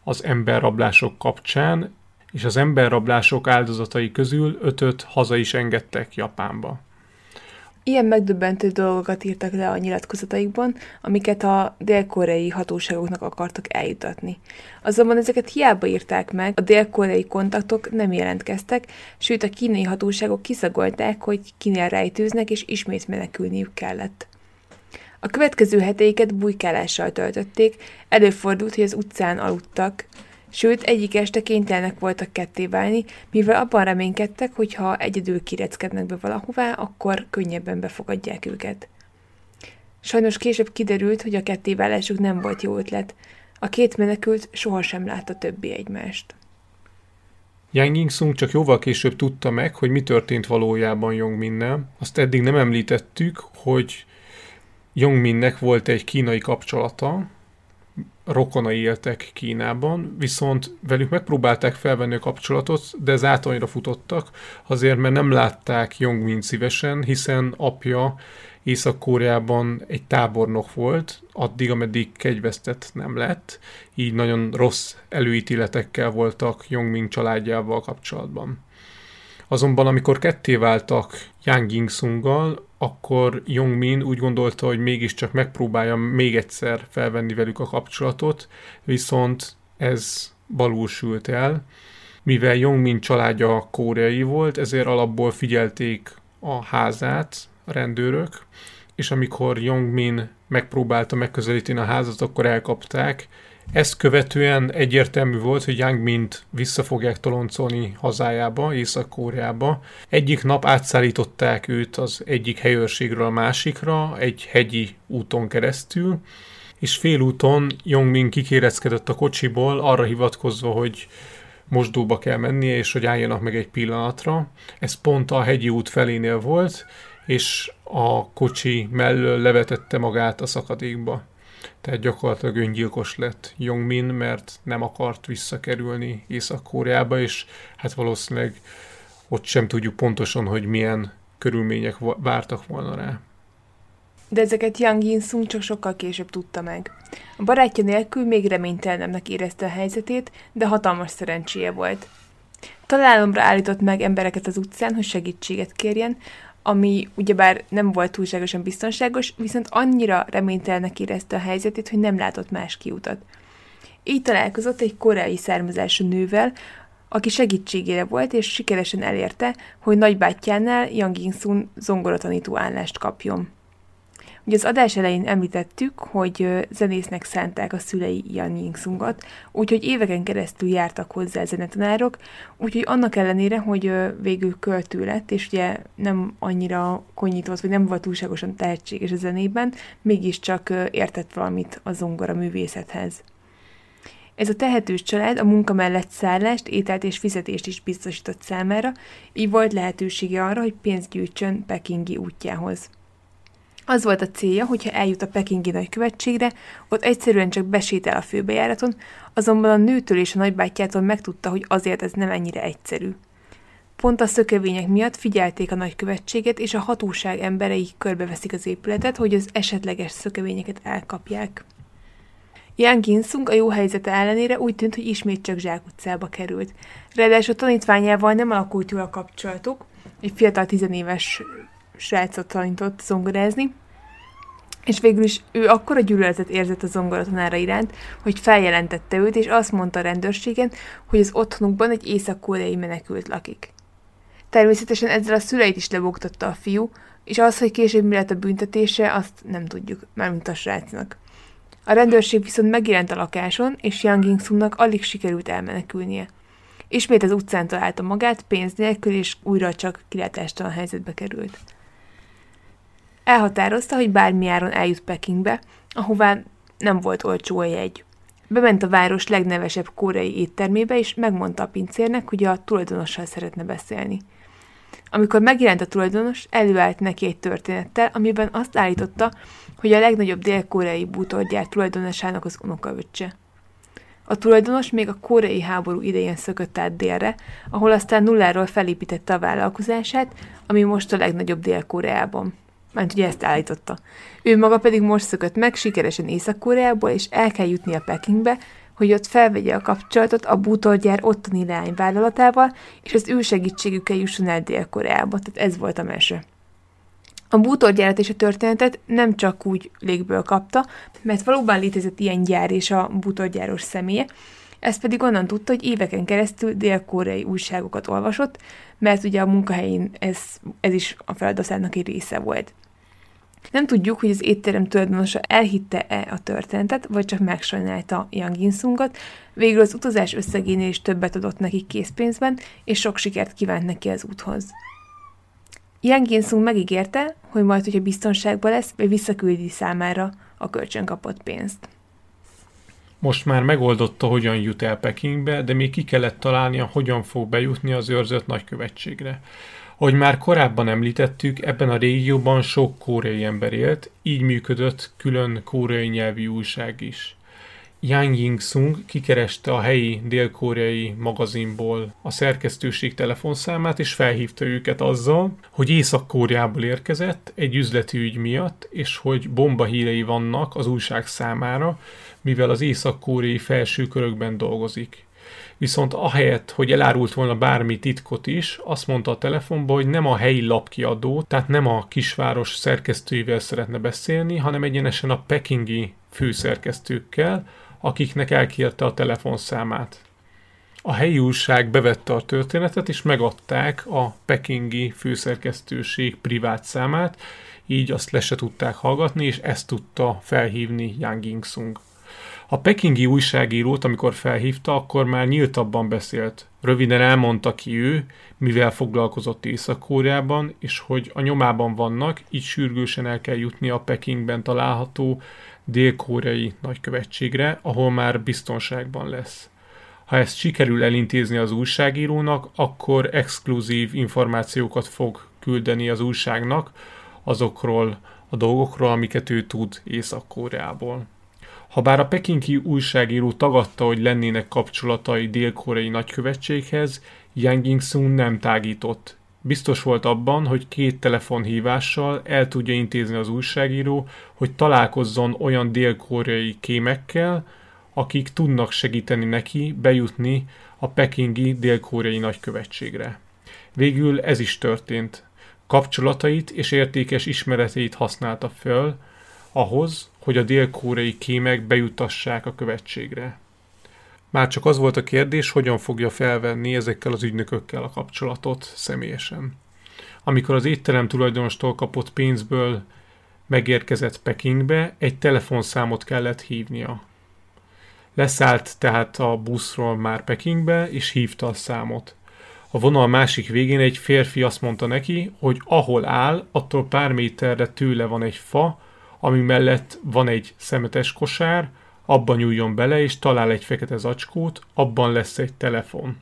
az emberrablások kapcsán, és az emberrablások áldozatai közül ötöt haza is engedtek Japánba. Ilyen megdöbbentő dolgokat írtak le a nyilatkozataikban, amiket a dél-koreai hatóságoknak akartak eljutatni. Azonban ezeket hiába írták meg, a dél-koreai kontaktok nem jelentkeztek, sőt a kínai hatóságok kiszagolták, hogy kinél rejtőznek, és ismét menekülniük kellett. A következő heteiket bujkálással töltötték, előfordult, hogy az utcán aludtak, Sőt, egyik este kénytelenek voltak ketté válni, mivel abban reménykedtek, hogy ha egyedül kireckednek be valahová, akkor könnyebben befogadják őket. Sajnos később kiderült, hogy a kettéválásuk nem volt jó ötlet. A két menekült sohasem látta többé egymást. Yang Yingsung csak jóval később tudta meg, hogy mi történt valójában Jongminnel. Azt eddig nem említettük, hogy Jongminnek volt egy kínai kapcsolata, rokonai éltek Kínában, viszont velük megpróbálták felvenni a kapcsolatot, de zátonyra futottak, azért mert nem látták Jongmin szívesen, hiszen apja Észak-Koreában egy tábornok volt, addig, ameddig kegyvesztett nem lett, így nagyon rossz előítéletekkel voltak Jongmin családjával kapcsolatban. Azonban amikor ketté váltak Yang Ying-sunggal, akkor Jongmin úgy gondolta, hogy mégiscsak megpróbálja még egyszer felvenni velük a kapcsolatot, viszont ez balul el. Mivel Jongmin családja koreai volt, ezért alapból figyelték a házát a rendőrök, és amikor Jongmin megpróbálta megközelíteni a házat, akkor elkapták, ezt követően egyértelmű volt, hogy Yang Mint vissza fogják toloncolni hazájába, Észak-Koreába. Egyik nap átszállították őt az egyik helyőrségről a másikra, egy hegyi úton keresztül, és félúton Min kikéreckedett a kocsiból, arra hivatkozva, hogy mosdóba kell mennie, és hogy álljanak meg egy pillanatra. Ez pont a hegyi út felénél volt, és a kocsi mellől levetette magát a szakadékba. Tehát gyakorlatilag öngyilkos lett Jongmin, mert nem akart visszakerülni Észak-Koreába, és hát valószínűleg ott sem tudjuk pontosan, hogy milyen körülmények vártak volna rá. De ezeket Yang Yin-sung csak sokkal később tudta meg. A barátja nélkül még reménytelenemnek érezte a helyzetét, de hatalmas szerencséje volt. Találomra állított meg embereket az utcán, hogy segítséget kérjen, ami ugyebár nem volt túlságosan biztonságos, viszont annyira reménytelenek érezte a helyzetét, hogy nem látott más kiutat. Így találkozott egy koreai származású nővel, aki segítségére volt, és sikeresen elérte, hogy nagybátyjánál Yang Ying-sun zongoratanító állást kapjon. Ugye az adás elején említettük, hogy zenésznek szánták a szülei Jan Yingsungot, úgyhogy éveken keresztül jártak hozzá zenetanárok, úgyhogy annak ellenére, hogy végül költő lett, és ugye nem annyira konnyitott, vagy nem volt túlságosan tehetséges a zenében, mégiscsak értett valamit a zongora művészethez. Ez a tehetős család a munka mellett szállást, ételt és fizetést is biztosított számára, így volt lehetősége arra, hogy pénzt gyűjtsön Pekingi útjához. Az volt a célja, hogyha eljut a pekingi nagykövetségre, ott egyszerűen csak besétál a főbejáraton, azonban a nőtől és a nagybátyjától megtudta, hogy azért ez nem ennyire egyszerű. Pont a szökevények miatt figyelték a nagykövetséget, és a hatóság emberei körbeveszik az épületet, hogy az esetleges szökevényeket elkapják. Jan Ginsung a jó helyzete ellenére úgy tűnt, hogy ismét csak zsákutcába került. Ráadásul tanítványával nem alakult jól a kapcsolatuk, egy fiatal tizenéves srácot tanított zongorázni, és végül is ő akkora gyűlöletet érzett a zongoratanára iránt, hogy feljelentette őt, és azt mondta a rendőrségen, hogy az otthonukban egy észak-koreai menekült lakik. Természetesen ezzel a szüleit is lebogtatta a fiú, és az, hogy később mi lett a büntetése, azt nem tudjuk, mármint a srácnak. A rendőrség viszont megjelent a lakáson, és Yang Ying alig sikerült elmenekülnie. Ismét az utcán találta magát, pénz nélkül, és újra csak kilátástalan helyzetbe került. Elhatározta, hogy bármi áron eljut Pekingbe, ahová nem volt olcsó a jegy. Bement a város legnevesebb koreai éttermébe, és megmondta a pincérnek, hogy a tulajdonossal szeretne beszélni. Amikor megjelent a tulajdonos, előállt neki egy történettel, amiben azt állította, hogy a legnagyobb dél-koreai bútorgyár tulajdonosának az unokaöccse. A tulajdonos még a koreai háború idején szökött át délre, ahol aztán nulláról felépítette a vállalkozását, ami most a legnagyobb Dél-Koreában. Mert ugye ezt állította. Ő maga pedig most szökött meg sikeresen Észak-Koreából, és el kell jutni a Pekingbe, hogy ott felvegye a kapcsolatot a bútorgyár ottani leányvállalatával, és az ő segítségükkel jusson el Dél-Koreába. Tehát ez volt a mese. A bútorgyárat és a történetet nem csak úgy légből kapta, mert valóban létezett ilyen gyár és a bútorgyáros személye, ez pedig onnan tudta, hogy éveken keresztül dél-koreai újságokat olvasott, mert ugye a munkahelyén ez, ez is a feladatának egy része volt. Nem tudjuk, hogy az étterem tulajdonosa elhitte-e a történetet, vagy csak megsajnálta Yang Insungot. Végül az utazás összegénél is többet adott neki készpénzben, és sok sikert kívánt neki az úthoz. Yang Ginsung megígérte, hogy majd, hogyha biztonságban lesz, visszaküldi számára a kölcsön kapott pénzt. Most már megoldotta, hogyan jut el Pekingbe, de még ki kellett találnia, hogyan fog bejutni az őrzött nagykövetségre. Ahogy már korábban említettük, ebben a régióban sok koreai ember élt, így működött külön koreai nyelvű újság is. Yang Ying-sung kikereste a helyi dél-koreai magazinból a szerkesztőség telefonszámát, és felhívta őket azzal, hogy Észak-Koreából érkezett egy üzleti ügy miatt, és hogy bomba hírei vannak az újság számára, mivel az észak-koreai felső körökben dolgozik. Viszont ahelyett, hogy elárult volna bármi titkot is, azt mondta a telefonban, hogy nem a helyi lapkiadó, tehát nem a kisváros szerkesztőivel szeretne beszélni, hanem egyenesen a pekingi főszerkesztőkkel, akiknek elkérte a telefonszámát. A helyi újság bevette a történetet, és megadták a pekingi főszerkesztőség privát számát, így azt le se tudták hallgatni, és ezt tudta felhívni Yang Yingsung. A pekingi újságírót, amikor felhívta, akkor már nyíltabban beszélt. Röviden elmondta ki ő, mivel foglalkozott Észak-Kóreában, és hogy a nyomában vannak, így sürgősen el kell jutni a Pekingben található dél-koreai nagykövetségre, ahol már biztonságban lesz. Ha ezt sikerül elintézni az újságírónak, akkor exkluzív információkat fog küldeni az újságnak azokról a dolgokról, amiket ő tud Észak-Koreából. Habár a pekingi újságíró tagadta, hogy lennének kapcsolatai dél-koreai nagykövetséghez, Yang Ying-sun nem tágított Biztos volt abban, hogy két telefonhívással el tudja intézni az újságíró, hogy találkozzon olyan dél-koreai kémekkel, akik tudnak segíteni neki bejutni a pekingi dél-koreai nagykövetségre. Végül ez is történt. Kapcsolatait és értékes ismereteit használta föl ahhoz, hogy a dél-koreai kémek bejutassák a követségre. Már csak az volt a kérdés, hogyan fogja felvenni ezekkel az ügynökökkel a kapcsolatot személyesen. Amikor az étterem tulajdonostól kapott pénzből megérkezett Pekingbe, egy telefonszámot kellett hívnia. Leszállt tehát a buszról már Pekingbe, és hívta a számot. A vonal másik végén egy férfi azt mondta neki, hogy ahol áll, attól pár méterre tőle van egy fa, ami mellett van egy szemetes kosár, abban nyúljon bele, és talál egy fekete zacskót, abban lesz egy telefon.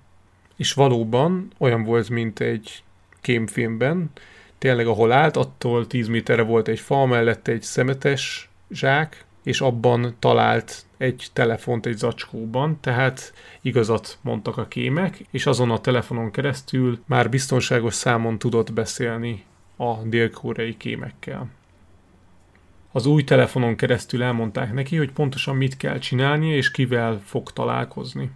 És valóban olyan volt, mint egy kémfilmben, tényleg ahol állt, attól 10 méterre volt egy fa, mellett egy szemetes zsák, és abban talált egy telefont egy zacskóban, tehát igazat mondtak a kémek, és azon a telefonon keresztül már biztonságos számon tudott beszélni a dél-koreai kémekkel. Az új telefonon keresztül elmondták neki, hogy pontosan mit kell csinálnia és kivel fog találkozni.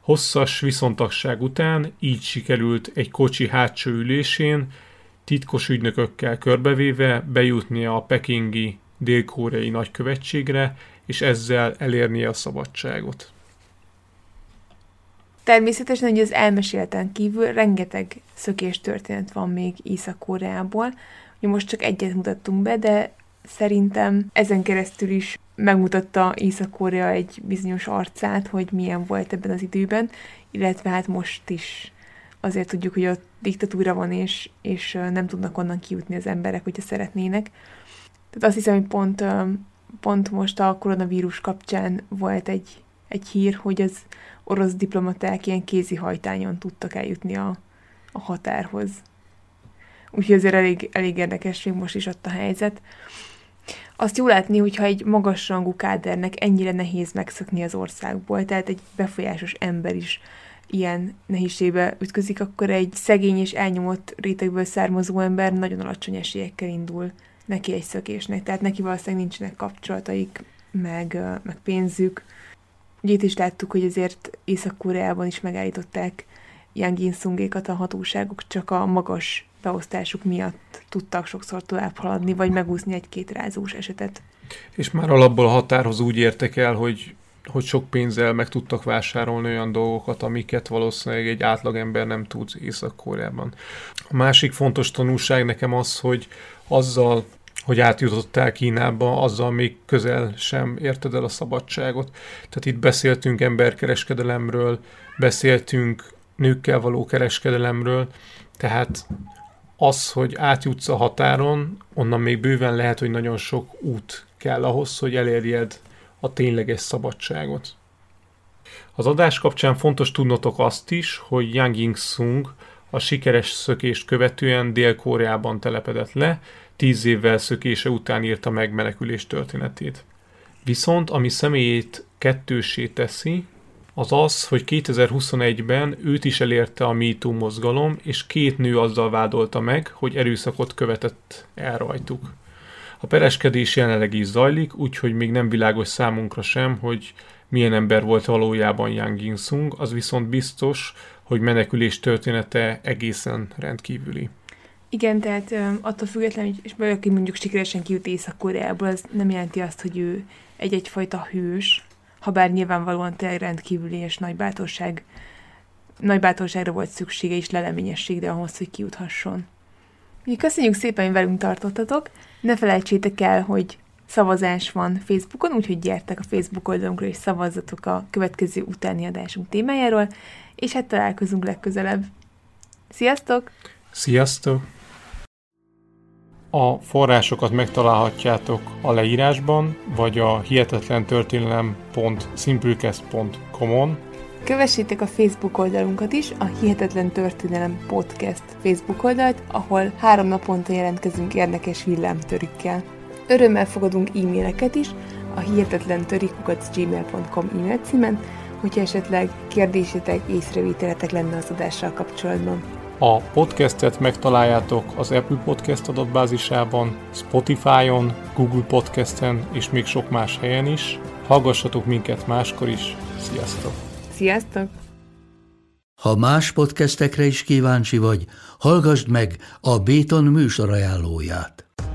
Hosszas viszontagság után így sikerült egy kocsi hátsó ülésén titkos ügynökökkel körbevéve bejutnia a pekingi dél-koreai nagykövetségre, és ezzel elérnie a szabadságot. Természetesen, hogy az elmesélten kívül rengeteg szökés történet van még Észak-Koreából. Most csak egyet mutattunk be, de szerintem ezen keresztül is megmutatta Észak-Korea egy bizonyos arcát, hogy milyen volt ebben az időben, illetve hát most is azért tudjuk, hogy ott diktatúra van, és, és nem tudnak onnan kijutni az emberek, hogyha szeretnének. Tehát azt hiszem, hogy pont, pont most a koronavírus kapcsán volt egy, egy hír, hogy az orosz diplomaták ilyen kézihajtányon tudtak eljutni a, a határhoz. Úgyhogy azért elég, elég érdekes még most is ott a helyzet. Azt jó látni, hogyha egy magasrangú kádernek ennyire nehéz megszökni az országból, tehát egy befolyásos ember is ilyen nehézségbe ütközik, akkor egy szegény és elnyomott rétegből származó ember nagyon alacsony esélyekkel indul neki egy szökésnek. Tehát neki valószínűleg nincsenek kapcsolataik, meg, meg pénzük. Ugye itt is láttuk, hogy azért Észak-Koreában is megállították Yang In-sungékat a hatóságok, csak a magas beosztásuk miatt tudtak sokszor tovább haladni, vagy megúszni egy-két rázós esetet. És már alapból a határhoz úgy értek el, hogy hogy sok pénzzel meg tudtak vásárolni olyan dolgokat, amiket valószínűleg egy átlagember nem tud Észak-Koreában. A másik fontos tanulság nekem az, hogy azzal, hogy átjutottál Kínába, azzal még közel sem érted el a szabadságot. Tehát itt beszéltünk emberkereskedelemről, beszéltünk nőkkel való kereskedelemről, tehát az, hogy átjutsz a határon, onnan még bőven lehet, hogy nagyon sok út kell ahhoz, hogy elérjed a tényleges szabadságot. Az adás kapcsán fontos tudnotok azt is, hogy Yang Ying-sung a sikeres szökést követően Dél-Koreában telepedett le, tíz évvel szökése után írta meg menekülés történetét. Viszont ami személyét kettősé teszi, az az, hogy 2021-ben őt is elérte a MeToo mozgalom, és két nő azzal vádolta meg, hogy erőszakot követett el rajtuk. A pereskedés jelenleg is zajlik, úgyhogy még nem világos számunkra sem, hogy milyen ember volt valójában Yang Ginsung, az viszont biztos, hogy menekülés története egészen rendkívüli. Igen, tehát attól függetlenül, hogy valaki mondjuk sikeresen kijut Észak-Koreából, az nem jelenti azt, hogy ő egy-egyfajta hős, ha bár nyilvánvalóan tényleg rendkívüli és nagy bátorság, nagy bátorságra volt szüksége és leleményességre ahhoz, hogy kiuthasson. Köszönjük szépen, hogy velünk tartottatok. Ne felejtsétek el, hogy szavazás van Facebookon, úgyhogy gyertek a Facebook oldalunkra és szavazzatok a következő utáni adásunk témájáról, és hát találkozunk legközelebb. Sziasztok! Sziasztok! A forrásokat megtalálhatjátok a leírásban, vagy a hihetetlentörténelem.simplecast.com-on. Kövessétek a Facebook oldalunkat is, a Hihetetlen Történelem Podcast Facebook oldalt, ahol három naponta jelentkezünk érdekes villámtörikkel. Örömmel fogadunk e-maileket is a hihetetlentörikukat.gmail.com e-mail címen, hogyha esetleg kérdésetek, észrevételetek lenne az adással kapcsolatban. A podcastet megtaláljátok az Apple Podcast adatbázisában, Spotify-on, Google Podcasten és még sok más helyen is. Hallgassatok minket máskor is. Sziasztok! Sziasztok! Ha más podcastekre is kíváncsi vagy, hallgassd meg a Béton műsor ajánlóját.